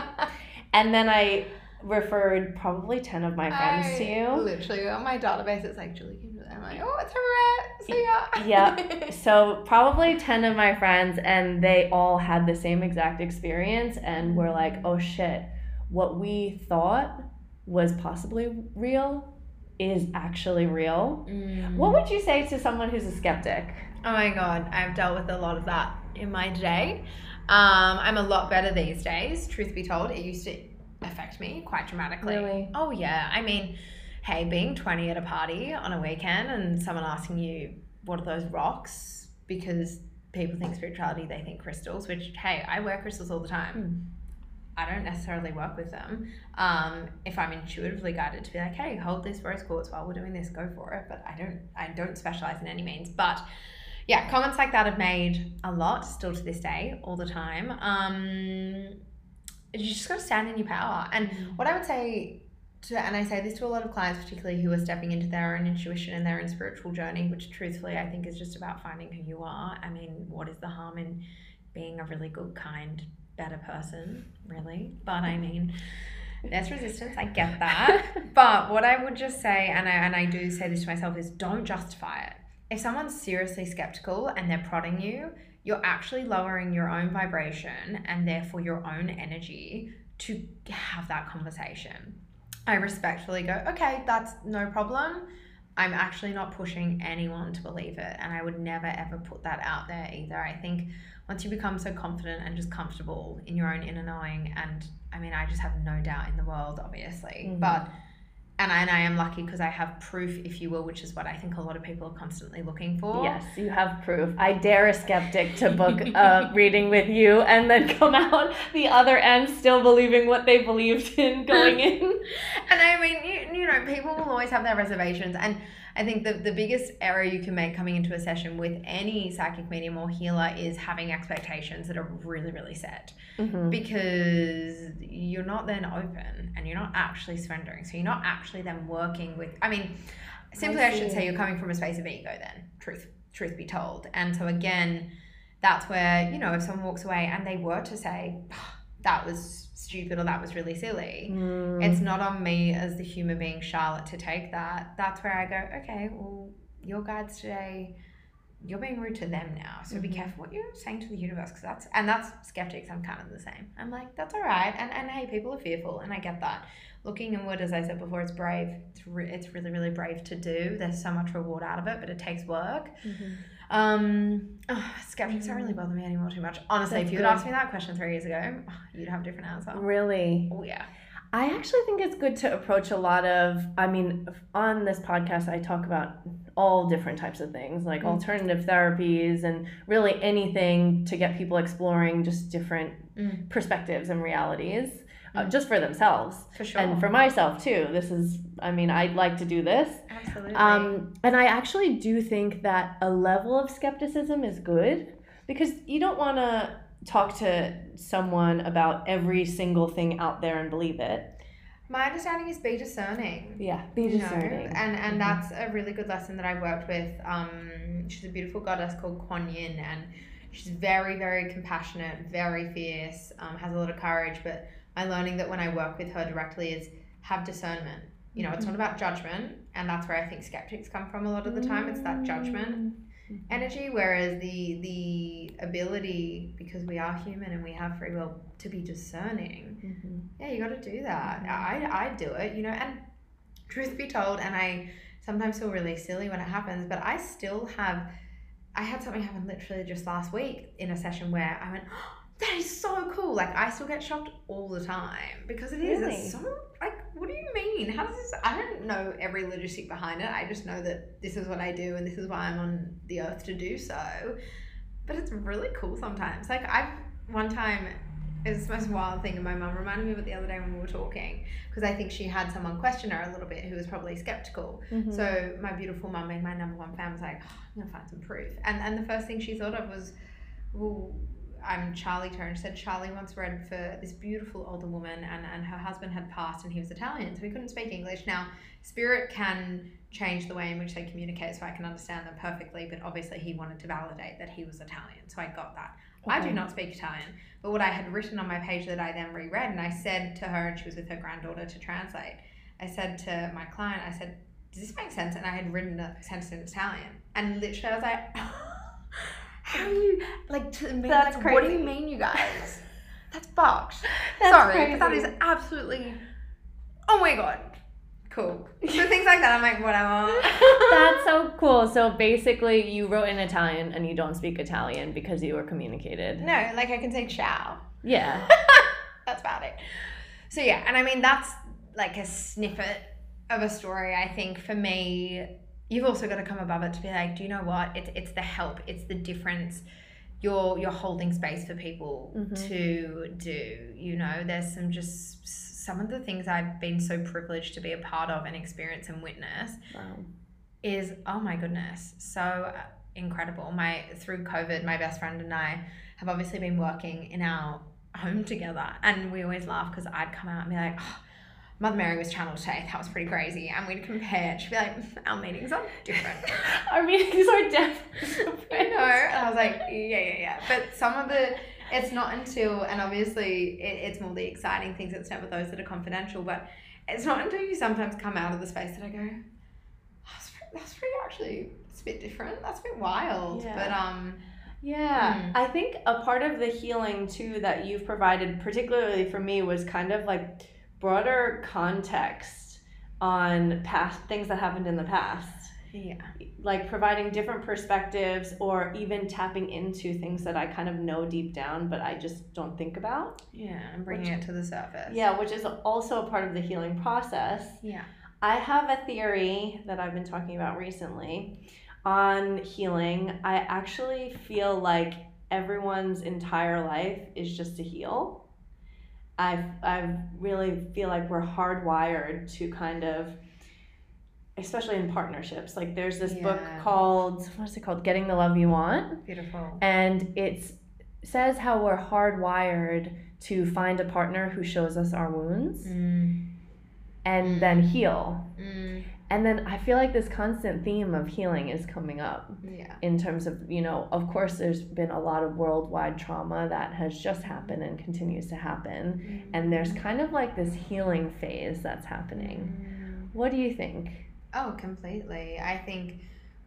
And then I referred probably 10 of my friends to you. Literally on my database, it's like Julie came to them. I'm like, oh, it's Harriet. See ya. Yeah. [LAUGHS] So probably 10 of my friends, and they all had the same exact experience and were like, oh shit, what we thought was possibly real is actually real. Mm. What would you say to someone who's a skeptic? Oh my god, I've dealt with a lot of that in my day. Um, I'm a lot better these days, truth be told. It used to affect me quite dramatically. Really? Oh yeah. I mean, hey, being 20 at a party on a weekend and someone asking you, what are those rocks? Because people think spirituality, they think crystals, which, hey, I wear crystals all the time. I don't necessarily work with them. Um, if I'm intuitively guided to be like, hey, hold this rose quartz while we're doing this, go for it. But I don't, I don't specialize in any means. But yeah, comments like that have made a lot still to this day, all the time. Um, you just got to stand in your power. And what I would say to, and I say this to a lot of clients, particularly who are stepping into their own intuition and their own spiritual journey, which truthfully I think is just about finding who you are. I mean, what is the harm in being a really good, kind, better person, really? But I mean, There's resistance, I get that. [LAUGHS] but what I would just say, and I, and I do say this to myself, is don't justify it. If someone's seriously skeptical and they're prodding you, you're actually lowering your own vibration and therefore your own energy to have that conversation. I respectfully go, okay, that's no problem. I'm actually not pushing anyone to believe it. And I would never ever put that out there either. I think once you become so confident and just comfortable in your own inner knowing, and I mean, I just have no doubt in the world, obviously, Mhm. but and I, and I am lucky because I have proof, if you will, which is what I think a lot of people are constantly looking for. Yes, you have proof. I dare a skeptic to book [LAUGHS] a reading with you and then come out the other end still believing what they believed in going [LAUGHS] in. And I mean, you, you know, people will always have their reservations. And I think the, the biggest error you can make coming into a session with any psychic medium or healer is having expectations that are really, really set. Mhm. Because you're not then open and you're not actually surrendering. So you're not actually then working with, I mean, simply I, should say you're coming from a space of ego then, truth, truth be told. And so again, that's where, you know, if someone walks away and they were to say, that was stupid or that was really silly, Mm. it's not on me as the human being Charlotte to take that. That's where I go, okay, well, your guides today, you're being rude to them now. So be Mhm. careful what you're saying to the universe because that's and that's skeptics. I'm kind of the same. I'm like, that's all right. And and hey, people are fearful, and I get that. Looking inward, as I said before, it's brave. It's re- it's really really brave to do. There's so much reward out of it, but it takes work. Mhm. Um, oh, skeptics don't really bother me anymore too much. Honestly, That's if you had good. asked me that question three years ago, you'd have a different answer. Really? Oh yeah. I actually think it's good to approach a lot of, I mean, on this podcast, I talk about all different types of things, like Mm. alternative therapies and really anything to get people exploring just different Mm. perspectives and realities uh, just for themselves. For sure. And for myself too. This is, I mean, I'd like to do this. Absolutely. Um, and I actually do think that a level of skepticism is good because you don't want to talk to someone about every single thing out there and believe it. My understanding is be discerning. Yeah, be you know, discerning. and and Mhm. that's a really good lesson that I worked with. Um, she's a beautiful goddess called Kuan Yin, and she's very very compassionate, very fierce, um, has a lot of courage. But my learning that when I work with her directly is have discernment. You know, it's not about judgment, and that's where I think skeptics come from a lot of the time. It's that judgment Mhm. energy, whereas the the ability, because we are human and we have free will, to be discerning Mhm. yeah, you got to do that. Mhm. I I do it, you know. And truth be told, and I sometimes feel really silly when it happens, but I still have. I had something happen literally just last week in a session where I went, oh, "That is so cool!" Like I still get shocked all the time because it is. Really? It's so like, what do you mean? How does this? I don't know every logistic behind it. I just know that this is what I do and this is why I'm on the earth to do so. But it's really cool sometimes. Like I've one time it's the most wild thing, and my mum reminded me of it the other day when we were talking because I think she had someone question her a little bit who was probably skeptical. Mhm. So my beautiful mum, being my number one fan, was like, "Oh, "I'm gonna find some proof," and and the first thing she thought of was, "Well, I'm Charlie Turner." She said Charlie once read for this beautiful older woman, and and her husband had passed, and he was Italian, so he couldn't speak English. Now, spirit can change the way in which they communicate, so I can understand them perfectly. But obviously, he wanted to validate that he was Italian, so I got that. I do not speak Italian. But what I had written on my page that I then reread, and I said to her, and she was with her granddaughter to translate, I said to my client, I said, Does this make sense? And I had written a sentence in Italian. And literally, I was like, [LAUGHS] How are you, like, to That's like, what do you mean, you guys? That's fucked. [LAUGHS] That's Sorry, but that crazy. is absolutely, oh my god. Cool. So things like that, I'm like, whatever. [LAUGHS] [LAUGHS] That's so cool. So basically, you wrote in Italian and you don't speak Italian because you were communicated. no, like I can say ciao. Yeah. that's about it. So yeah, and I mean that's like a snippet of a story. I think for me, you've also got to come above it to be like, do you know what? It's it's the help. It's the difference. You're you're holding space for people Mhm. to do. You know, there's some just some of the things I've been so privileged to be a part of and experience and witness Wow. is oh my goodness so uh, incredible my through covid my best friend and i have obviously been working in our home together and we always laugh because i'd come out and be like oh, mother mary was channeled today that was pretty crazy and we'd compare she'd be like our meetings are different [LAUGHS] Our meetings are different. I know. And I was like, yeah, yeah, yeah. But some of the it's not until, and obviously it, it's more the exciting things. It's never those that are confidential, but it's not until you sometimes come out of the space that I go, that's pretty, that's pretty actually, it's a bit different. That's a bit wild. Yeah. But um, Yeah, Mm. I think a part of the healing too that you've provided, particularly for me, was kind of like broader context on past things that happened in the past. yeah, Like providing different perspectives or even tapping into things that I kind of know deep down, but I just don't think about. yeah, and bringing it to the surface. Yeah, which is also a part of the healing process. Yeah. I have a theory that I've been talking about recently on healing. I actually feel like everyone's entire life is just to heal. I I really feel like we're hardwired to kind of especially in partnerships. Like there's this book called what is it called? Getting the Love You Want Beautiful. and it says how we're hardwired to find a partner who shows us our wounds Mm, and then heal. mm, And then I feel like this constant theme of healing is coming up yeah. in terms of, you know, of course, there's been a lot of worldwide trauma that has just happened and continues to happen. And there's kind of like this healing phase that's happening. Mm. What do you think? Oh, completely. I think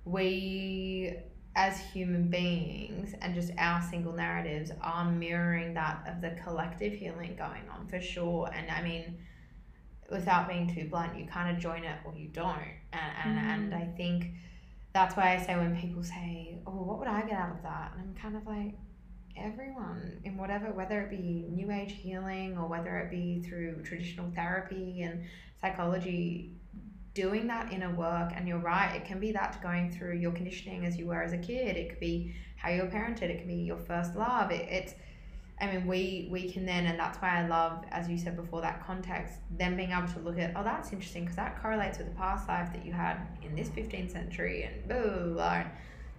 we, as human beings, and just our single narratives are mirroring that of the collective healing going on for sure. And I mean, without being too blunt, you kind of join it or you don't. And, and, and I think that's why I say when people say, oh, what would I get out of that? And I'm kind of like, everyone in whatever, whether it be new age healing or whether it be through traditional therapy and psychology, doing that inner work and you're right it can be that going through your conditioning as you were as a kid it could be how you were parented it could be your first love it, it's i mean we we can then and that's why i love as you said before that context then being able to look at oh that's interesting because that correlates with the past life that you had in this 15th century and blah, blah, blah. And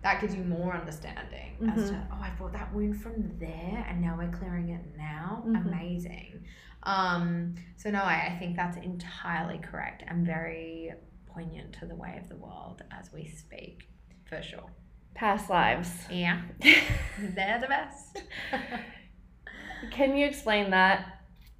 that gives you more understanding as to oh i brought that wound from there and now we're clearing it now Mhm. amazing um, so no, I, I think that's entirely correct and very poignant to the way of the world as we speak, for sure. Past lives. Yeah, [LAUGHS] they're the best. [LAUGHS] Can you explain that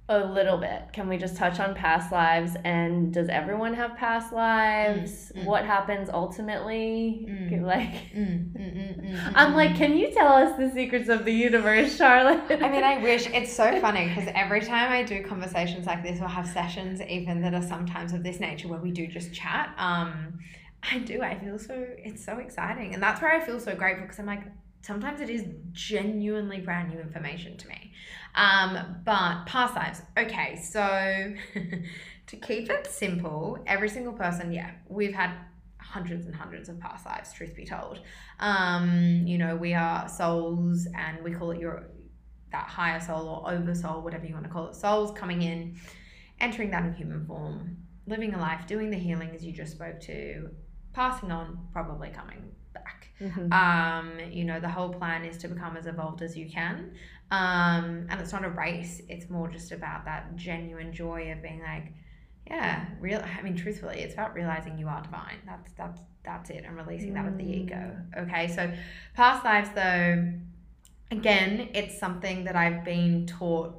a little bit? Can we just touch on past lives and does everyone have past lives? Mm, mm. What happens ultimately? Mm. Like Mm, mm, mm, mm, mm, I'm like, mm. can you tell us the secrets of the universe, Charlotte? I mean, I wish [LAUGHS] it's so funny because every time I do conversations like this or have sessions, even that are sometimes of this nature where we do just chat, um, I do. I feel so, it's so exciting. And that's where I feel so grateful because I'm like, sometimes it is genuinely brand new information to me. Um, but past lives. Okay, so [LAUGHS] to keep it simple, every single person, yeah, we've had hundreds and hundreds of past lives, truth be told. Um, you know, we are souls and we call it your that higher soul or oversoul, whatever you want to call it, souls coming in, entering that in human form, living a life, doing the healing as you just spoke to, passing on, probably coming Mhm. Um, you know, the whole plan is to become as evolved as you can. Um, and it's not a race, it's more just about that genuine joy of being like, yeah, real I mean, truthfully, it's about realizing you are divine. That's that's that's it, and releasing that of the ego. Okay, so past lives though, again, it's something that I've been taught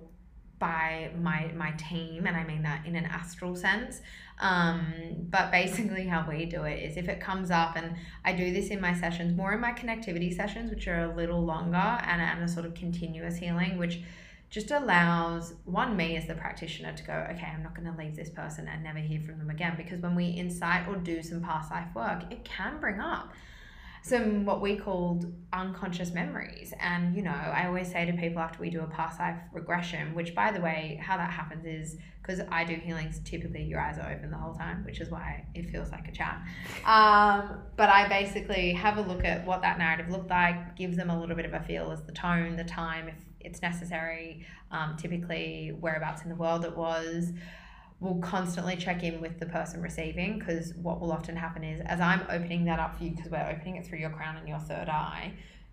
by my my team, and I mean that in an astral sense. Um, but basically, how we do it is if it comes up, and I do this in my sessions, more in my connectivity sessions, which are a little longer and, and a sort of continuous healing, which just allows one me as the practitioner to go, okay, I'm not going to leave this person and never hear from them again. Because when we incite or do some past life work, it can bring up some what we called unconscious memories. And, you know, I always say to people after we do a past life regression, which by the way, how that happens is because I do healings, typically your eyes are open the whole time, which is why it feels like a chat. Um, but I basically have a look at what that narrative looked like, gives them a little bit of a feel as the tone, the time, if it's necessary, um, typically whereabouts in the world it was. We'll constantly check in with the person receiving because what will often happen is as I'm opening that up for you, because we're opening it through your crown and your third eye,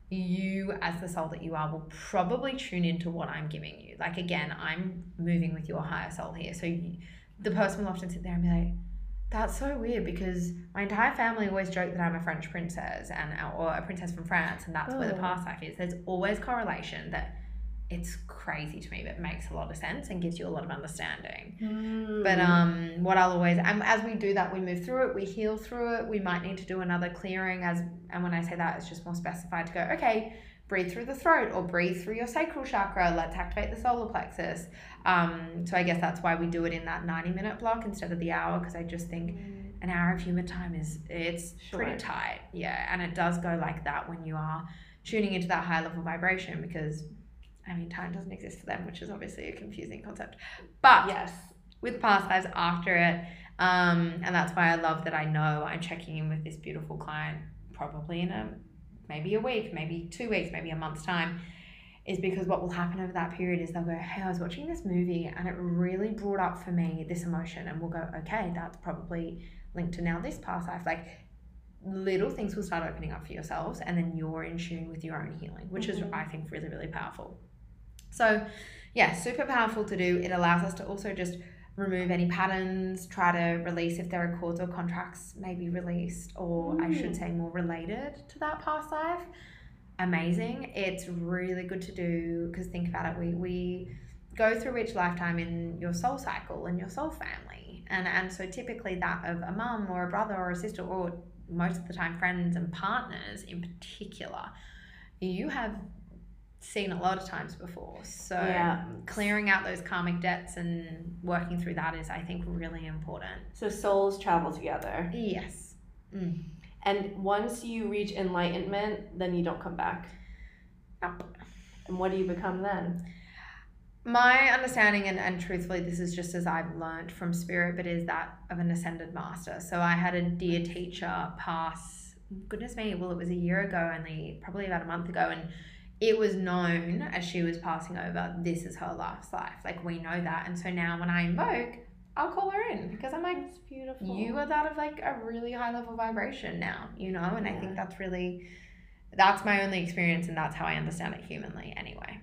you as the soul that you are will probably tune into what I'm giving you. Like again, I'm moving with your higher soul here. So you, the person will often sit there and be like, that's so weird because my entire family always joke that I'm a French princess and or a princess from France, and that's where the Oh. past life is. There's always correlation that it's crazy to me, but makes a lot of sense and gives you a lot of understanding. Mm. But um, what I'll always and as we do that, we move through it, we heal through it. We might need to do another clearing as and when I say that, it's just more specified to go. Okay, breathe through the throat or breathe through your sacral chakra. Let's activate the solar plexus. Um, so I guess that's why we do it in that ninety minute block instead of the hour because I just think an hour of human time is it's pretty tight. Yeah, and it does go like that when you are tuning into that high level vibration because. I mean, time doesn't exist for them, which is obviously a confusing concept. But yes. with past lives after it. Um, and that's why I love that I know I'm checking in with this beautiful client probably in a maybe a week, maybe two weeks, maybe a month's time. Is because what will happen over that period is they'll go, Hey, I was watching this movie and it really brought up for me this emotion. And we'll go, Okay, that's probably linked to now this past life. Like little things will start opening up for yourselves and then you're in tune with your own healing, which is, Mhm. I think, really, really powerful. So, yeah, super powerful to do. It allows us to also just remove any patterns, try to release if there are cords or contracts maybe released, or I should Mm. say more related to that past life. Amazing. It's really good to do because think about it. We, we go through each lifetime in your soul cycle and your soul family. And, and so typically that of a mum or a brother or a sister, or most of the time friends and partners in particular, you have seen a lot of times before. So Yeah. clearing out those karmic debts and working through that is, I think, really important. So souls travel together. Yes. Mm. And once you reach enlightenment, then you don't come back. Nope. And what do you become then? My understanding, and, and truthfully, this is just as I've learned from spirit, but is that of an ascended master. So I had a dear teacher pass, goodness me, well, it was a year ago, only probably about a month ago, and it was known as she was passing over, this is her last life. Like we know that. And so now when I invoke, I'll call her in because I'm like, That's beautiful. you are that of like a really high level vibration now, you know? And I think that's really, that's my only experience, and that's how I understand it humanly anyway.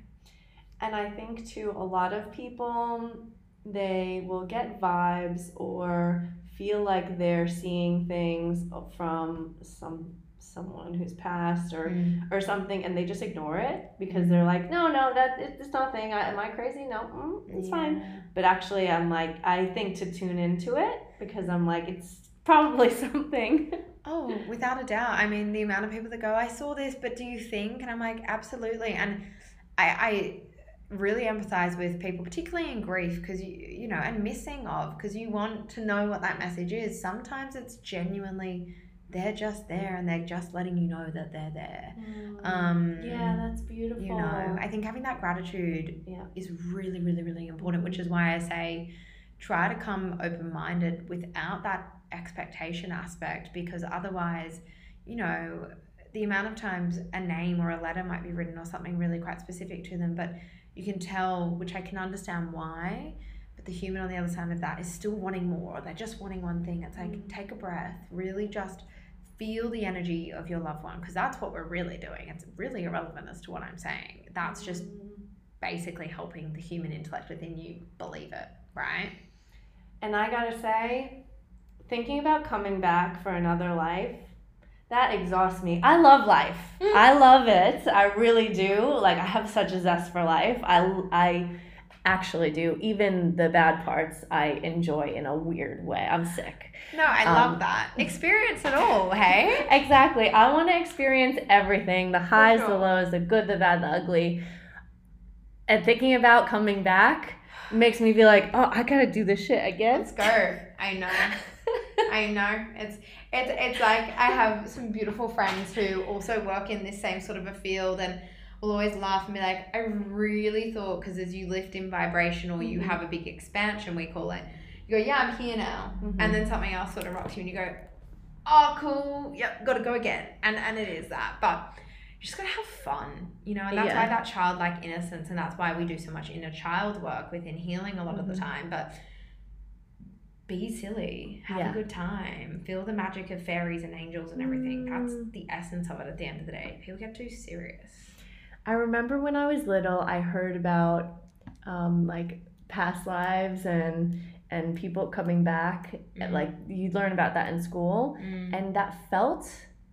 And I think too, a lot of people they will get vibes or feel like they're seeing things from some someone who's passed or or something, and they just ignore it because they're like, no, no, that it- it's nothing. I, am I crazy? No, mm, it's fine. But actually, I'm like, I think to tune into it because I'm like, it's probably [LAUGHS] something. Oh, without a doubt. I mean, the amount of people that go, I saw this, but do you think? And I'm like, absolutely. And I, I really empathize with people, particularly in grief, because you, you know, and missing of, because you want to know what that message is. Sometimes it's genuinely, they're just there and they're just letting you know that they're there. Um, yeah, that's beautiful. You know, I think having that gratitude Yeah. is really, really, really important, which is why I say try to come open minded without that expectation aspect because otherwise, you know, the amount of times a name or a letter might be written or something really quite specific to them, but you can tell, which I can understand why, but the human on the other side of that is still wanting more. They're just wanting one thing. It's like, Mm. take a breath, really just feel the energy of your loved one because that's what we're really doing. It's really irrelevant as to what I'm saying. That's just basically helping the human intellect within you believe it, right? And I gotta say, thinking about coming back for another life, that exhausts me. I love life. Mm. I love it. I really do. Like I have such a zest for life. I I actually do. Even the bad parts, I enjoy in a weird way. I'm sick. No, I Um, love that. Experience it all, hey? [LAUGHS] Exactly. I want to experience everything the highs, the lows, the good, the bad, the ugly. And thinking about coming back makes me be like, oh, I gotta do this shit again. Let's go. I know. [LAUGHS] I know. It's it's it's like I have some beautiful friends who also work in this same sort of a field and will always laugh and be like, I really thought because as you lift in vibration or you Mhm. have a big expansion, we call it. You go, yeah, I'm here now, Mhm. and then something else sort of rocks you, and you go, oh, cool, yep, got to go again, and and it is that, but. You just gotta have fun, you know, and that's Yeah. why that childlike innocence, and that's why we do so much inner child work within healing a lot of the Mhm. time. But be silly, have Yeah. a good time, feel the magic of fairies and angels and everything. That's Mm. the essence of it at the end of the day. People get too serious. I remember when I was little, I heard about um, like past lives and and people coming back. Mhm. Like you learn about that in school, Mm. and that felt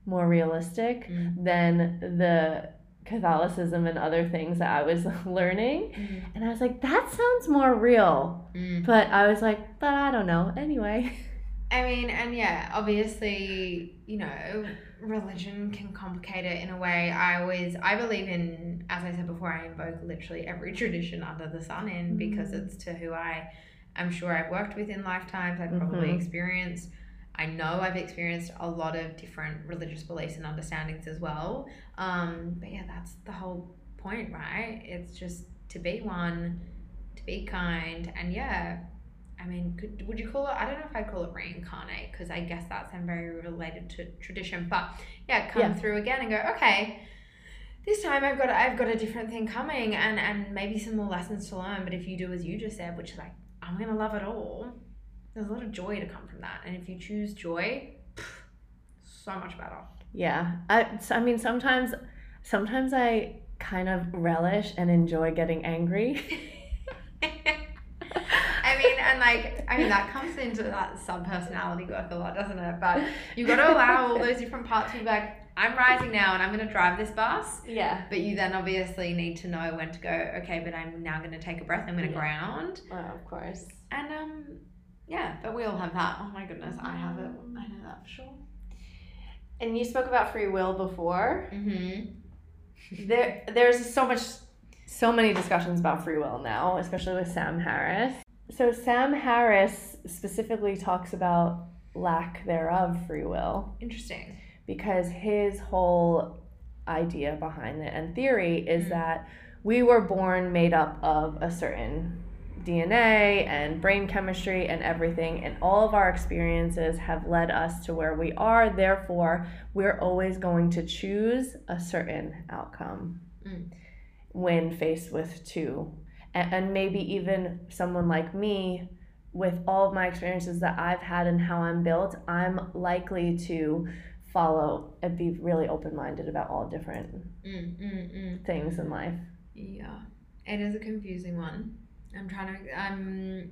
more realistic Mm. than the Catholicism and other things that I was [LAUGHS] learning. Mm. And I was like, that sounds more real. Mm. But I was like, but I don't know. Anyway. [LAUGHS] I mean, and yeah, obviously, you know, religion can complicate it in a way. I always, I believe in, as I said before, I invoke literally every [LAUGHS] tradition under the sun in because Mm. it's to who I I'm sure I've worked with in lifetimes. I've probably Mhm. experienced, I know I've experienced a lot of different religious beliefs and understandings as well. Um, but yeah, that's the whole point, right? It's just to be one, to be kind, and yeah, I mean, could, would you call it? I don't know if I'd call it reincarnate because I guess that's then very related to tradition. But yeah, come Yeah. through again and go, okay, this time I've got I've got a different thing coming and and maybe some more lessons to learn. But if you do as you just said, which is like I'm gonna love it all, there's a lot of joy to come from that. And if you choose joy, so much better. Yeah. I, I mean, sometimes, sometimes I kind of relish and enjoy getting angry. [LAUGHS] And like, I mean, that comes into that sub personality work a lot, doesn't it? But you've got to allow all those different parts to be like, I'm rising now and I'm going to drive this bus. Yeah. But you then obviously need to know when to go, okay, but I'm now going to take a breath, I'm going to Yeah. ground. Well, of course. And, um, yeah, but we all have that. Oh my goodness, I have it. I know that for sure. And you spoke about free will before. Mm-hmm. There, there's so much, so many discussions about free will now, especially with Sam Harris. So Sam Harris specifically talks about lack thereof free will Interesting. because his whole idea behind it and theory is Mm. that we were born made up of a certain DNA and brain chemistry and everything, and all of our experiences have led us to where we are. Therefore, we're always going to choose a certain outcome Mm. when faced with two. And, and maybe even someone like me, with all of my experiences that I've had and how I'm built, I'm likely to follow and be really open minded about all different Mm, mm, mm. things in life. Yeah, it is a confusing one. I'm trying to. Um,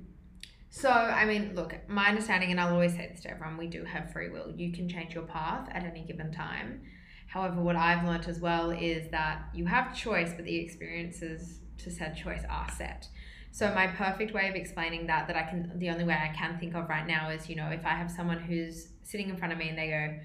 so I mean, look, my understanding, and I'll always say this to everyone: we do have free will. You can change your path at any given time. However, what I've learned as well is that you have choice, but the experiences to said choice are set. So my perfect way of explaining that, that I can, the only way I can think of right now is, you know, if I have someone who's sitting in front of me and they go,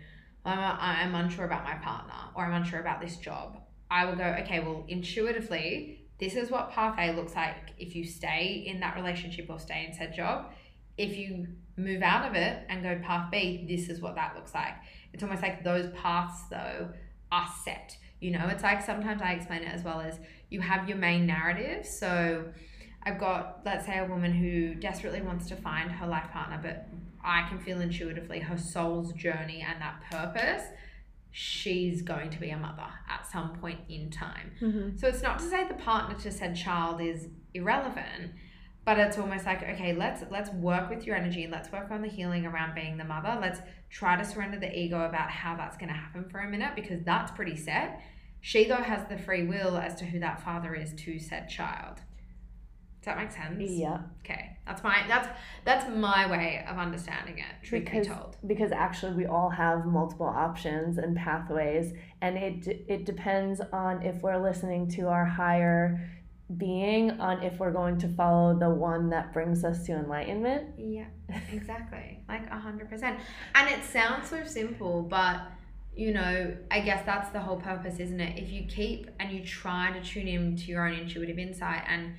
I'm, I'm unsure about my partner or I'm unsure about this job. I will go, okay, well, intuitively, this is what path A looks like if you stay in that relationship or stay in said job. If you move out of it and go path B, this is what that looks like. It's almost like those paths, though, are set. You know, it's like sometimes I explain it as well as you have your main narrative. So I've got, let's say, a woman who desperately wants to find her life partner, but I can feel intuitively her soul's journey and that purpose. She's going to be a mother at some point in time. Mm-hmm. So it's not to say the partner to said child is irrelevant, but it's almost like okay, let's let's work with your energy and let's work on the healing around being the mother. Let's try to surrender the ego about how that's going to happen for a minute because that's pretty set. She though has the free will as to who that father is to said child. Does that make sense? Yeah, Okay, that's my that's that's my way of understanding it. Truth Because- be told. because actually we all have multiple options and pathways, and it it depends on if we're listening to our higher being, on if we're going to follow the one that brings us to enlightenment. Yeah, exactly. like a hundred percent. And it sounds so simple, but you know, I guess that's the whole purpose, isn't it? If you keep and you try to tune in to your own intuitive insight and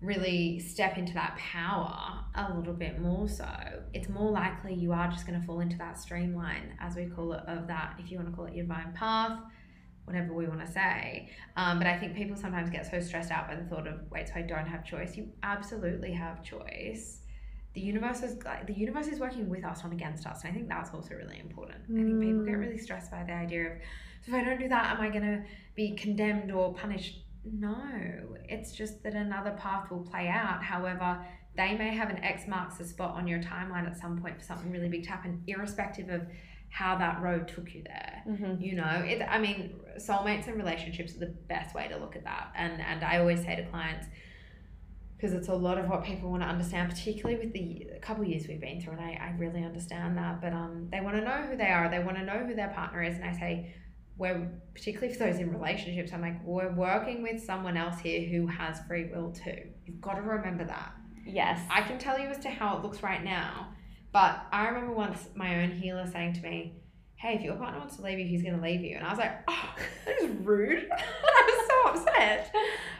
really step into that power a little bit more so, it's more likely you are just going to fall into that streamline, as we call it, of that, if you want to call it your divine path, whatever we want to say. Um, but I think people sometimes get so stressed out by the thought of, wait, so I don't have choice. You absolutely have choice. The universe is like the universe is working with us, not against us. And I think that's also really important. I think people get Mm. really stressed by the idea of, so if I don't do that, am I gonna be condemned or punished? No, it's just that another path will play out. However, they may have an X marks the spot on your timeline at some point for something really big to happen, irrespective of how that road took you there Mm-hmm. you know it i mean soulmates and relationships are the best way to look at that and and i always say to clients because it's a lot of what people want to understand particularly with the couple years we've been through and I, I really understand that but um they want to know who they are they want to know who their partner is and i say we're particularly for those in relationships, I'm like, we're working with someone else here who has free will too. You've got to remember that. Yes. I can tell you as to how it looks right now, but I remember once my own healer saying to me, Hey, if your partner wants to leave you, he's going to leave you. And I was like, Oh, [LAUGHS] that is rude. [LAUGHS] I was so upset.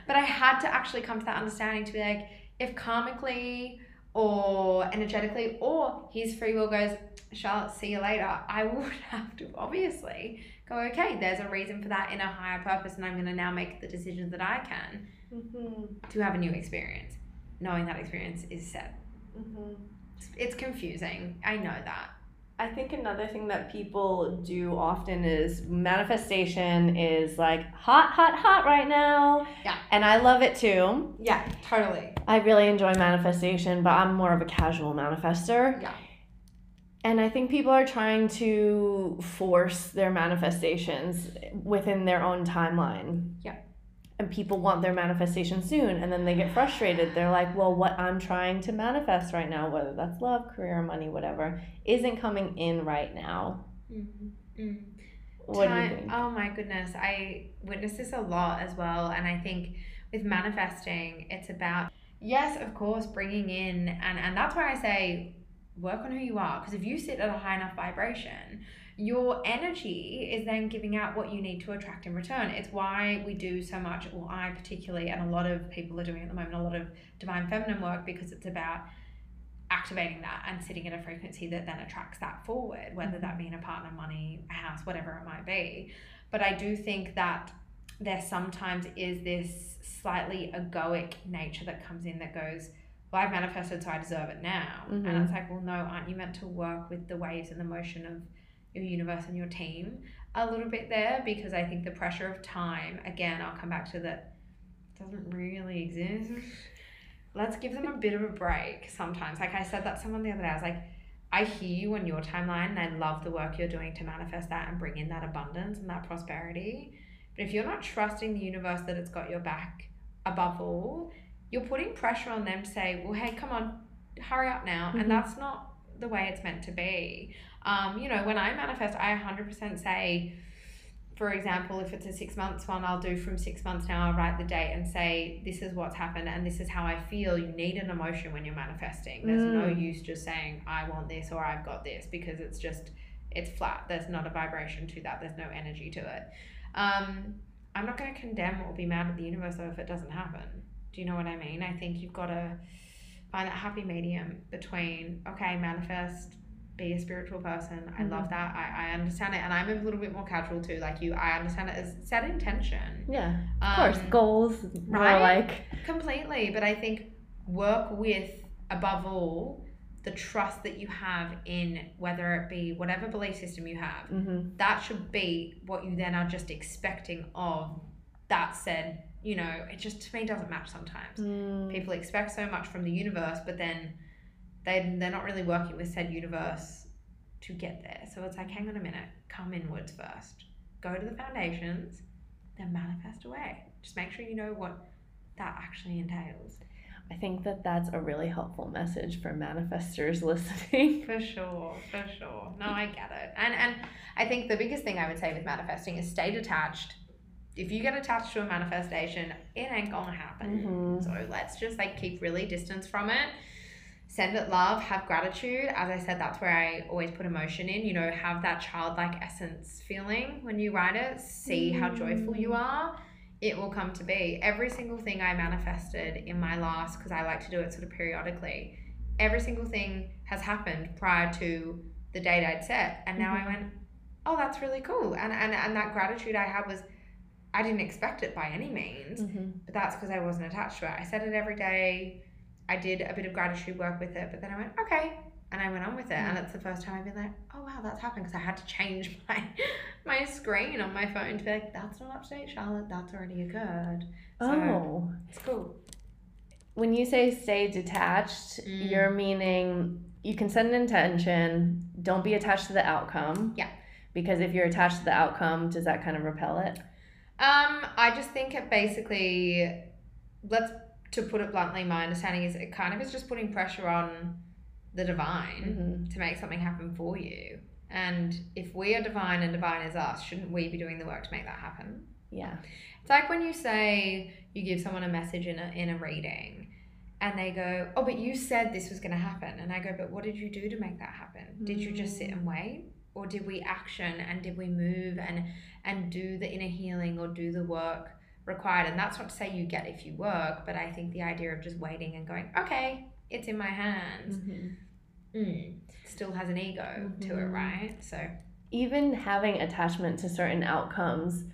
But I had to actually come to that understanding to be like, if karmically or energetically or his free will goes, Charlotte, see you later, I [LAUGHS] would have to obviously go, okay, there's a reason for that in a higher purpose, and I'm going to now make the decisions that I can mm-hmm. to have a new experience, knowing that experience is set. Mm-hmm. It's- It's confusing. I know that. I think another thing that people do often is manifestation is like hot, hot, hot right now. Yeah. And I love it too. Yeah, totally. I really enjoy manifestation, but I'm more of a casual manifester. Yeah. And I think people are trying to force their manifestations within their own timeline. Yeah. And people want their manifestation soon, and then they get frustrated. They're like, well, what I'm trying to manifest right now, whether that's love, career, money, whatever, isn't coming in right now. Mm-hmm. What do you think? Oh my goodness, I witness this a lot as well, and I think with manifesting, it's about yes, of course, bringing in, and and that's why I say work on who you are, because if you sit at a high enough vibration, your energy is then giving out what you need to attract in return. It's why we do so much, or I particularly, and a lot of people are doing at the moment, a lot of divine feminine work because it's about activating that and sitting at a frequency that then attracts that forward, whether that be in a partner, money, a house, whatever it might be. But I do think that there sometimes is this slightly egoic nature that comes in that goes, Well, I've manifested, so I deserve it now. Mhm. And it's like, Well, no, aren't you meant to work with the waves and the motion of your universe and your team a little bit there? Because I think the pressure of time, again, I'll come back to that, doesn't really exist let's give them a bit of a break sometimes. Like I said that to someone the other day, I was like, I hear you on your timeline and I love the work you're doing to manifest that and bring in that abundance and that prosperity. But if you're not trusting the universe that it's got your back above all, you're putting pressure on them to say, well, hey, come on, hurry up now. Mhm. And that's not the way it's meant to be. Um, you know, when I manifest, I 100% say, for example, if it's a six months one, I'll do from six months now, I'll write the date and say, this is what's happened and this is how I feel. You need an emotion when you're manifesting. There's no Mm. use just saying, I want this or I've got this because it's just, it's flat. There's not a vibration to that, there's no energy to it. Um, I'm not going to condemn or be mad at the universe though if it doesn't happen. Do you know what I mean? I think you've got to find that happy medium between, okay, manifest, be a spiritual person. I love that. I, I understand it. And I'm a little bit more casual too, like you. I understand it as set intention. Yeah, of Um, course. Goals, right? like Completely. But I think work with, above all, the trust that you have in whether it be whatever belief system you have. mhm. That should be what you then are just expecting of that said, you know, it just to me doesn't match sometimes. Mm. People expect so much from the universe, but then they they're not really working with said universe to get there. So it's like, hang on a minute, come inwards first. Go to the foundations, then manifest away. Just make sure you know what that actually entails. I think that that's a really helpful message for manifestors [LAUGHS] listening. For sure, for sure. No, I get it. And and I think the biggest thing I would say with manifesting is stay detached. If you get attached to a manifestation, it ain't gonna happen. Mhm. So let's just like keep really distance from it. Send it love, have gratitude. As I said, that's where I always put emotion in. You know, have that childlike essence feeling when you write it. See how joyful you are. It will come to be. Every single thing I manifested in my last, because I like to do it sort of periodically, every single thing has happened prior to the date I'd set. And now I went, oh, that's really cool. And, and, and that gratitude I had was, I didn't expect it by any means Mhm. but that's because I wasn't attached to it. I said it every day. I did a bit of gratitude work with it, but then I went, okay. And I went on with it. And it's the first time I've been like, oh wow, that's happened because I had to change [LAUGHS] my my screen on my phone to be like, that's not up to date, Charlotte. That's already occurred. So Oh. it's cool. When you say stay detached, Mm. you're meaning you can set an intention, don't be attached to the outcome. Yeah. Because if you're attached to the outcome, does that kind of repel it? Um, I just think it basically, let's to put it bluntly, my understanding is it kind of is just putting pressure on the divine. Mhm. to make something happen for you. And if we are divine and divine is us, shouldn't we be doing the work to make that happen? Yeah. It's like when you say you give someone a message in a, in a reading and they go, Oh, but you said this was going to happen. And I go, But what did you do to make that happen? Did you just sit and wait? Or did we action and did we move and, and do the inner healing or do the work required? And that's not to say you get if you work, but I think the idea of just waiting and going, Okay, it's in my hands, mm, still has an ego to it, Mhm. right? So, even having attachment to certain outcomes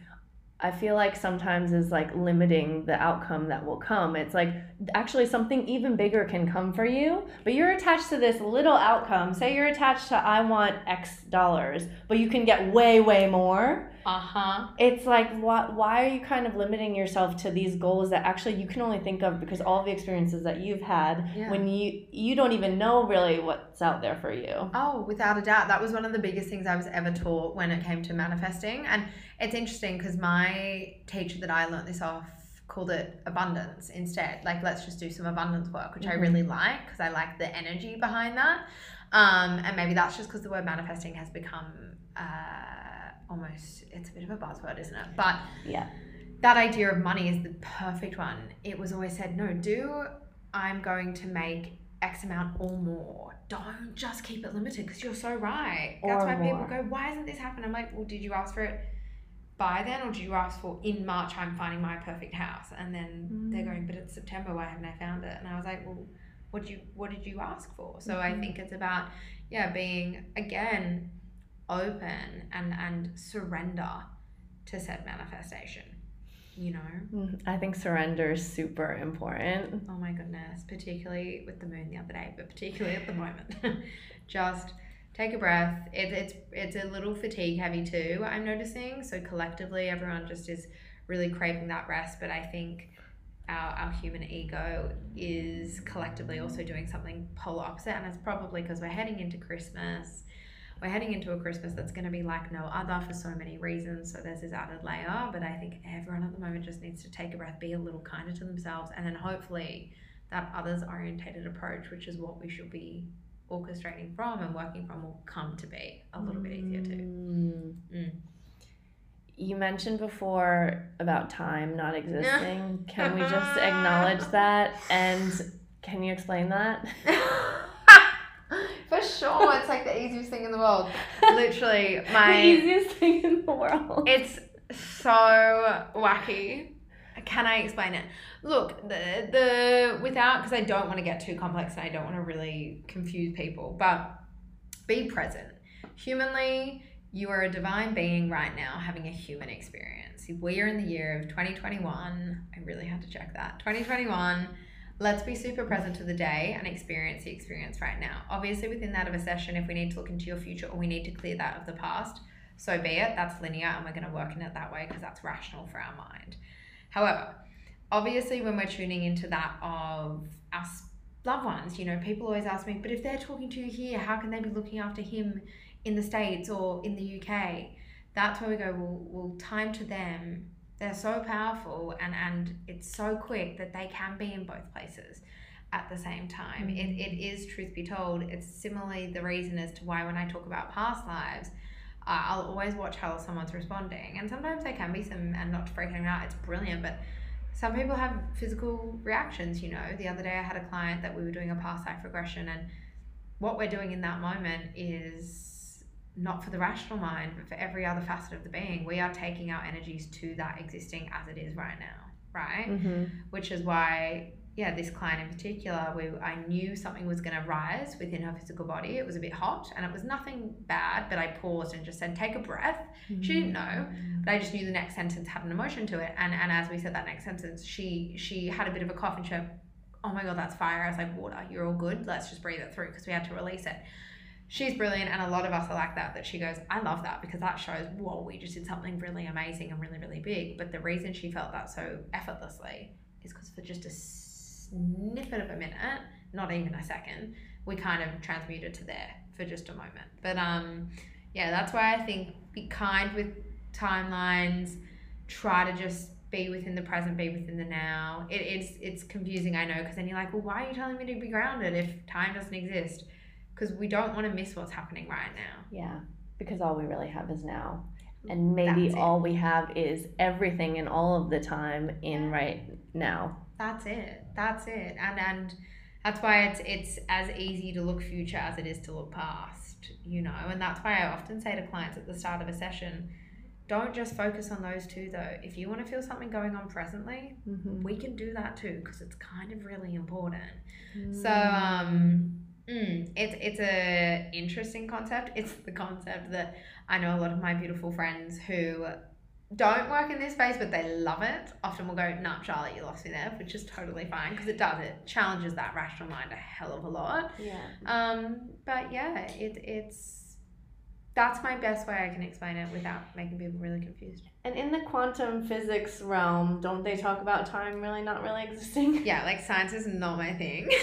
i feel like sometimes is like limiting the outcome that will come it's like actually something even bigger can come for you but you're attached to this little outcome say you're attached to i want x dollars but you can get way way more uh huh. it's like why, why are you kind of limiting yourself to these goals that actually you can only think of because all the experiences that you've had Yeah. when you you don't even know really what's out there for you Oh, without a doubt. That was one of the biggest things I was ever taught when it came to manifesting. And it's interesting because my teacher that I learnt this off called it abundance instead. Like, let's just do some abundance work, which I Mhm. really like because I like the energy behind that. Um, and maybe that's just because the word manifesting has become uh, almost, it's a bit of a buzzword, isn't it? But yeah that idea of money is the perfect one. It was always said, no, do I'm going to make X amount or more. Don't just keep it limited because you're so right. That's Or why people go, why isn't this happening? I'm like, well, did you ask for it by then or do you ask for in March I'm finding my perfect house? And then they're Mm. going, but it's September, why haven't I found it? And I was like, well, what did you what did you ask for? So I Mhm. think it's about yeah, being again open and and surrender to said manifestation. You know? Mhm. I think surrender is super important. Oh my goodness, particularly with the moon the other day, but particularly at the moment. [LAUGHS] Just take a breath. It, it's it's a little fatigue heavy too. I'm noticing. So collectively, everyone just is really craving that rest. But I think our our human ego is collectively also doing something polar opposite, and it's probably because we're heading into Christmas. We're heading into a Christmas that's going to be like no other for so many reasons. So there's this added layer, but I think everyone at the moment just needs to take a breath, be a little kinder to themselves, and then hopefully that others orientated approach, which is what we should be orchestrating from and working from, will come to be a little bit easier too. Mm. Mm. You mentioned before about time not existing. [LAUGHS] Can we just acknowledge [LAUGHS] that? And can you explain that? [LAUGHS] For sure, it's like the easiest thing in the world. Literally, the my easiest thing in the world. It's so wacky. Can I explain it? Look, the the without because I don't want to get too complex and I don't want to really confuse people, but be present. Humanly, you are a divine being right now having a human experience. We are in the year of 2021. I really had to check that. 2021. Let's be super present to the day and experience the experience right now. Obviously, within that of a session, if we need to look into your future or we need to clear that of the past, so be it. That's linear and we're going to work in it that way because that's rational for our mind. However, obviously, when we're tuning into that of our loved ones, you know, people always ask me, but if they're talking to you here, how can they be looking after him in the States or in the UK? That's where we go, well, well time to them. They're so powerful and, and it's so quick that they can be in both places at the same time. It, mm. it is, truth be told, it's similarly the reason as to why when I talk about past lives, uh, I'll always watch how someone's responding. And sometimes there can be some, and not to freak anyone out, it's brilliant, but some people have physical reactions, you know. The other day I had a client that we were doing a past life regression, and what we're doing in that moment is not for the rational mind, but for every other facet of the being. We are taking our energies to that existing as it is right now, right? Mm-hmm. which is why yeah this client in particular we i knew something was going to rise within her physical body. It was a bit hot and it was nothing bad but i paused and just said take a breath. She didn't know mm. but i just knew the next sentence had an emotion to it. And and as we said that next sentence she she had a bit of a cough and she went oh my god that's fire. I was like water you're all good. Let's just breathe it through because we had to release it. She's brilliant and a lot of us are like that that she goes i love that because that shows whoa we just did something really amazing and really really big. But the reason she felt that so effortlessly is because for just a snippet of a minute not even a second we kind of transmuted to there for just a moment but um yeah that's why i think be kind with timelines try to just be within the present be within the now it, it's it's confusing i know because then you're like well why are you telling me to be grounded if time doesn't exist because we don't want to miss what's happening right now Yeah. because all we really have is now. And maybe all we have is everything and all of the time in Yeah. right now. That's it. That's it. And and that's why it's it's as easy to look future as it is to look past, you know. And that's why I often say to clients at the start of a session, don't just focus on those two though. If you want to feel something going on presently, Mm-hmm. we can do that too because it's kind of really important. So um mm, it's it's a interesting concept. It's the concept that I know a lot of my beautiful friends who don't work in this space but they love it often will go nah charlotte you lost me there which is totally fine because it does it challenges that rational mind a hell of a lot yeah. um but yeah it, it's that's my best way i can explain it without making people really confused And in the quantum physics realm, don't they talk about time really not really existing? [LAUGHS] yeah like science is not my thing. [LAUGHS]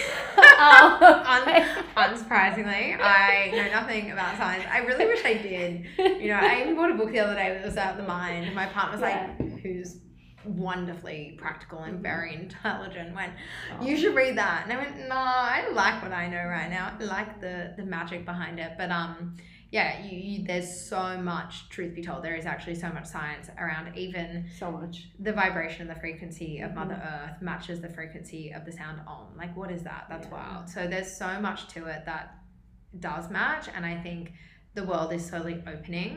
Oh, [LAUGHS] okay. unsurprisingly i know nothing about science. I really wish i did. You know i even bought a book the other day that was about the mind. My partner was like who's wonderfully practical and very intelligent went you should read that. And i went no i like what i know right now. I like the the magic behind it. But um yeah you, you there's so much truth be told. There is actually so much science around. Even so much. the vibration and the frequency of mother earth matches the frequency of the sound om like what is that? That's Yeah. wild. So there's so much to it that does match and i think the world is slowly opening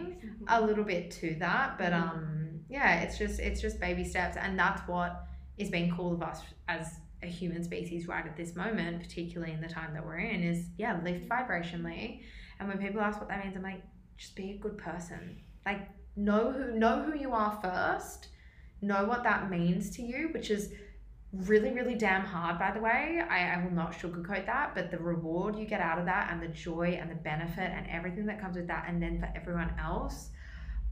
a little bit to that but Mhm. um yeah it's just it's just baby steps and that's what is being called of us as a human species right at this moment particularly in the time that we're in is yeah lift vibrationally and when people ask what that means i'm like just be a good person. Like know who know who you are first know what that means to you which is really really damn hard by the way. I, I will not sugarcoat that but the reward you get out of that and the joy and the benefit and everything that comes with that and then for everyone else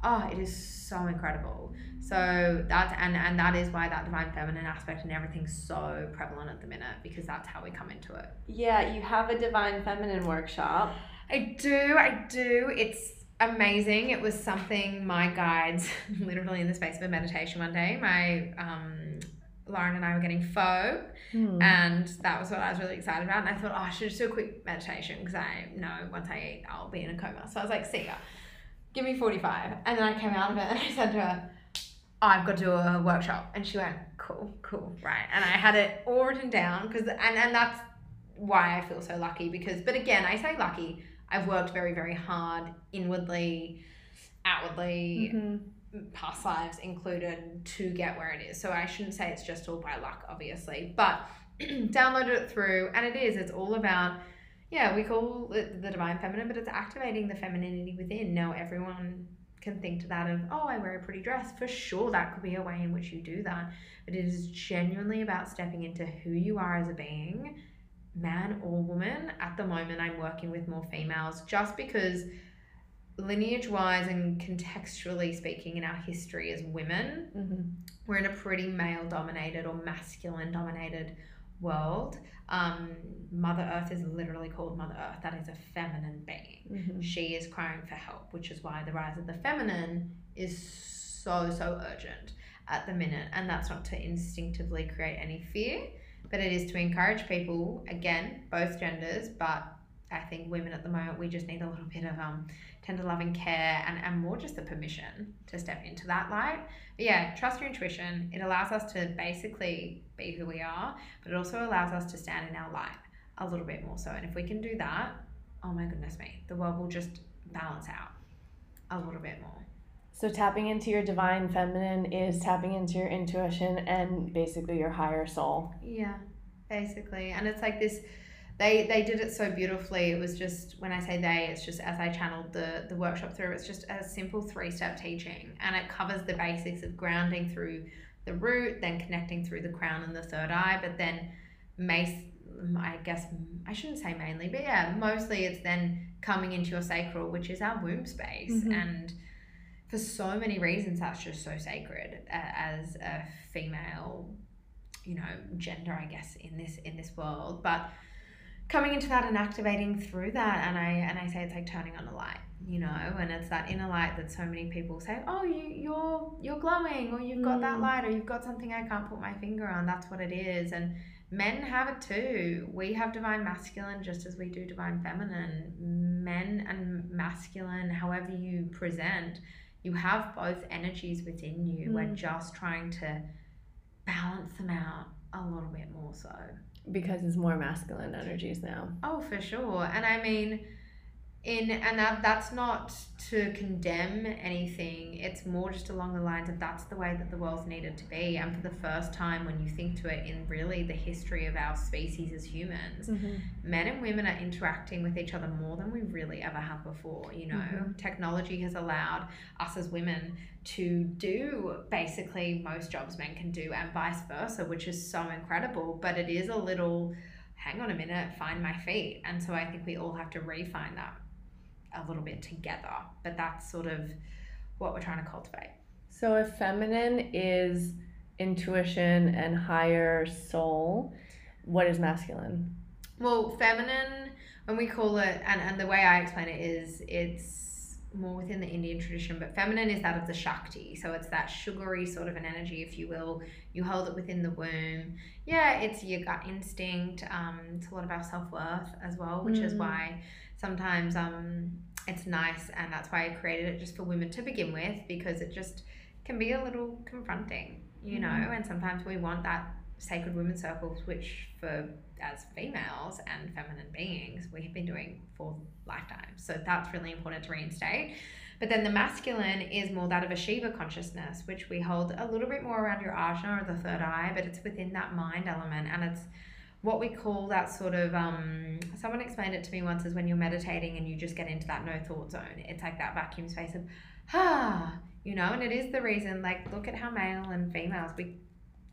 oh it is so incredible. So that's and and that is why that divine feminine aspect and everything's so prevalent at the minute because that's how we come into it. Yeah, you have a divine feminine workshop. I do, I do. It's amazing. It was something my guides, [LAUGHS] literally in the space of a meditation one day, my um, Lauren and I were getting pho, Hmm. and that was what I was really excited about. And I thought, oh, I should just do a quick meditation because I know once I eat, I'll be in a coma. So I was like, see ya, give me 45. And then I came out of it [LAUGHS] and I said to her, I've got to do a workshop. And she went, cool, cool, right. And I had it all written down because, and, and that's why I feel so lucky because, but again, I say lucky. I've worked very, very hard inwardly, outwardly, Mhm. past lives included to get where it is. So I shouldn't say it's just all by luck, obviously, but [CLEARS THROAT] downloaded it through, and it is. It's all about, yeah, we call it the divine feminine, but it's activating the femininity within. Now everyone can think to that of, oh, I wear a pretty dress. For sure, that could be a way in which you do that, but it is genuinely about stepping into who you are as a being, man or woman. At the moment, I'm working with more females just because lineage wise and contextually speaking in our history as women, Mhm. we're in a pretty male dominated or masculine dominated world. Um, Mother Earth is literally called Mother Earth. That is a feminine being. Mhm. She is crying for help, which is why the rise of the feminine is so, so urgent at the minute. And that's not to instinctively create any fear, but it is to encourage people, again, both genders, but I think women at the moment, we just need a little bit of um, tender loving care and, and more just the permission to step into that light. But yeah, trust your intuition. It allows us to basically be who we are, but it also allows us to stand in our light a little bit more so. And if we can do that, oh my goodness me, the world will just balance out a little bit more. So tapping into your divine feminine is tapping into your intuition and basically your higher soul. Yeah, basically. And it's like this they they did it so beautifully. It was just when I say they, it's just as I channeled the the workshop through, it's just a simple three-step teaching and it covers the basics of grounding through the root, then connecting through the crown and the third eye, but then mace I guess I shouldn't say mainly, but yeah, mostly it's then coming into your sacral, which is our womb space Mhm. and for so many reasons that's just so sacred uh, as a female you know gender i guess in this in this world. But coming into that and activating through that and i and i say it's like turning on a light you know and it's that inner light that so many people say oh you you're you're glowing or you've got that Mm. light or you've got something i can't put my finger on that's what it is. And men have it too. We have divine masculine just as we do divine feminine. Men and masculine, however you present, you have both energies within you. We're Mm. just trying to balance them out a little bit more so. Because it's more masculine energies now. Oh, for sure. And I mean, in and that that's not to condemn anything. It's more just along the lines of that's the way that the world's needed to be. And for the first time, when you think to it in really the history of our species as humans, men and women are interacting with each other more than we really ever have before. You know, Mhm. technology has allowed us as women to do basically most jobs men can do, and vice versa, which is so incredible. But it is a little, hang on a minute, find my feet. And so I think we all have to refine that a little bit together. But that's sort of what we're trying to cultivate. So if feminine is intuition and higher soul, what is masculine? Well, feminine, when we call it, and, and the way I explain it is it's more within the Indian tradition, but feminine is that of the Shakti. So it's that sugary sort of an energy, if you will. You hold it within the womb. Yeah, it's your gut instinct. Um, it's a lot of our self worth as well, which is Mm. why sometimes um, it's nice, and that's why I created it just for women to begin with, because it just can be a little confronting, you know, Mm. and sometimes we want that sacred women's circles, which for as females and feminine beings, we have been doing for lifetimes. So that's really important to reinstate. But then the masculine is more that of a Shiva consciousness, which we hold a little bit more around your ajna or the third eye, but it's within that mind element. And it's what we call that sort of, um, someone explained it to me once is when you're meditating and you just get into that no thought zone. It's like that vacuum space of, ah, you know, and it is the reason, like, look at how male and females, we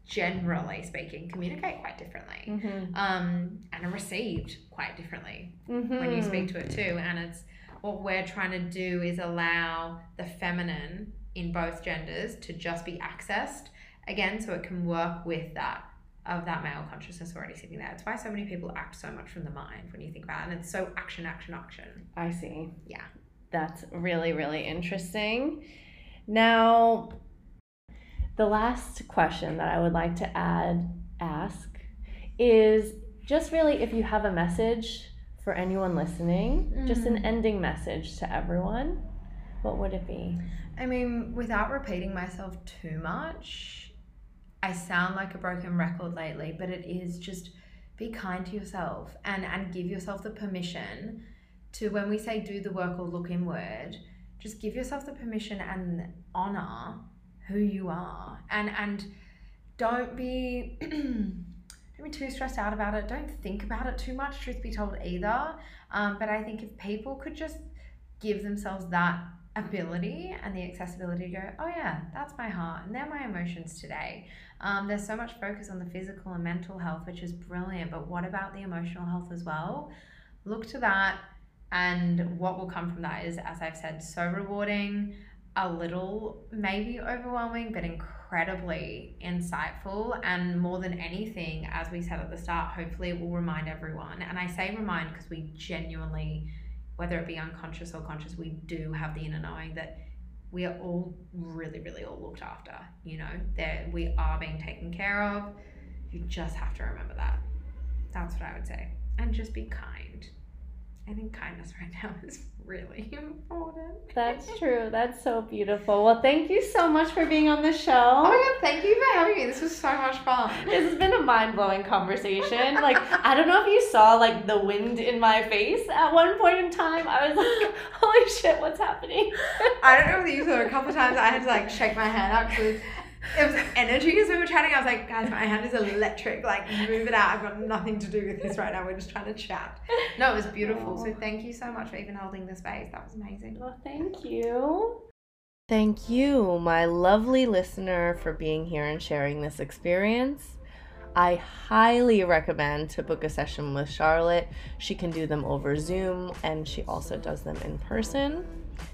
generally speaking, communicate quite differently Mm-hmm. um, and are received quite differently when you speak to it too. And it's what we're trying to do is allow the feminine in both genders to just be accessed again, so it can work with that of that male consciousness already sitting there. It's why so many people act so much from the mind when you think about it, and it's so action, action, action. I see. Yeah. That's really, really interesting. Now, the last question that I would like to add, ask, is just really if you have a message for anyone listening, just an Mhm. ending message to everyone, what would it be? I mean, without repeating myself too much, I sound like a broken record lately, but it is just be kind to yourself and and give yourself the permission to when we say do the work or look inward, just give yourself the permission and honor who you are and and don't be [CLEARS THROAT] don't be too stressed out about it. Don't think about it too much, truth be told, either. Um, but I think if people could just give themselves that ability and the accessibility to go, oh yeah, that's my heart and they're my emotions today. Um, there's so much focus on the physical and mental health, which is brilliant, but what about the emotional health as well? Look to that, and what will come from that is, as I've said, so rewarding, a little maybe overwhelming, but incredibly insightful. And more than anything, as we said at the start, hopefully it will remind everyone. And I say remind because we genuinely whether it be unconscious or conscious, we do have the inner knowing that we are all really, really all looked after. You know, that we are being taken care of. You just have to remember that. That's what I would say. And just be kind. I think kindness [LAUGHS] right now is really [LAUGHS] important. That's true. That's so beautiful. Well, thank you so much for being on the show. Oh my god, thank you for having me. This was so much fun. [LAUGHS] This has been a mind blowing conversation. Like, I don't know if you saw like the wind in my face at one point in time. I was like, [LAUGHS] holy shit, what's happening? I don't know whether you saw it a couple of times. I had to like shake my hand up because it was energy as we were chatting. I was like, guys, my hand is electric. Like, move it out. I've got nothing to do with this right now. We're just trying to chat. No, it was beautiful. So thank you so much for even holding the space. That was amazing. Well, thank you. Thank you, my lovely listener, for being here and sharing this experience. I highly recommend to book a session with Charlotte. She can do them over Zoom and she also does them in person.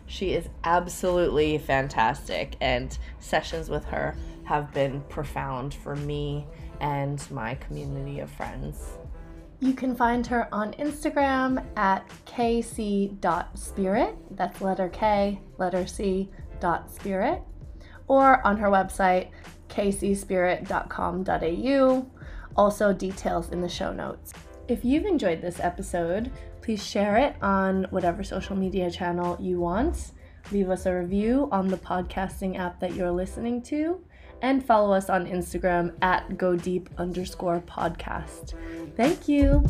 She is absolutely fantastic, and sessions with her have been profound for me and my community of friends. You can find her on Instagram at kc.spirit, that's letter K, letter C, dot spirit, or on her website, kcspirit.com.au. Also, details in the show notes. If you've enjoyed this episode, Please share it on whatever social media channel you want. Leave us a review on the podcasting app that you're listening to. And follow us on Instagram at go deep underscore podcast. Thank you.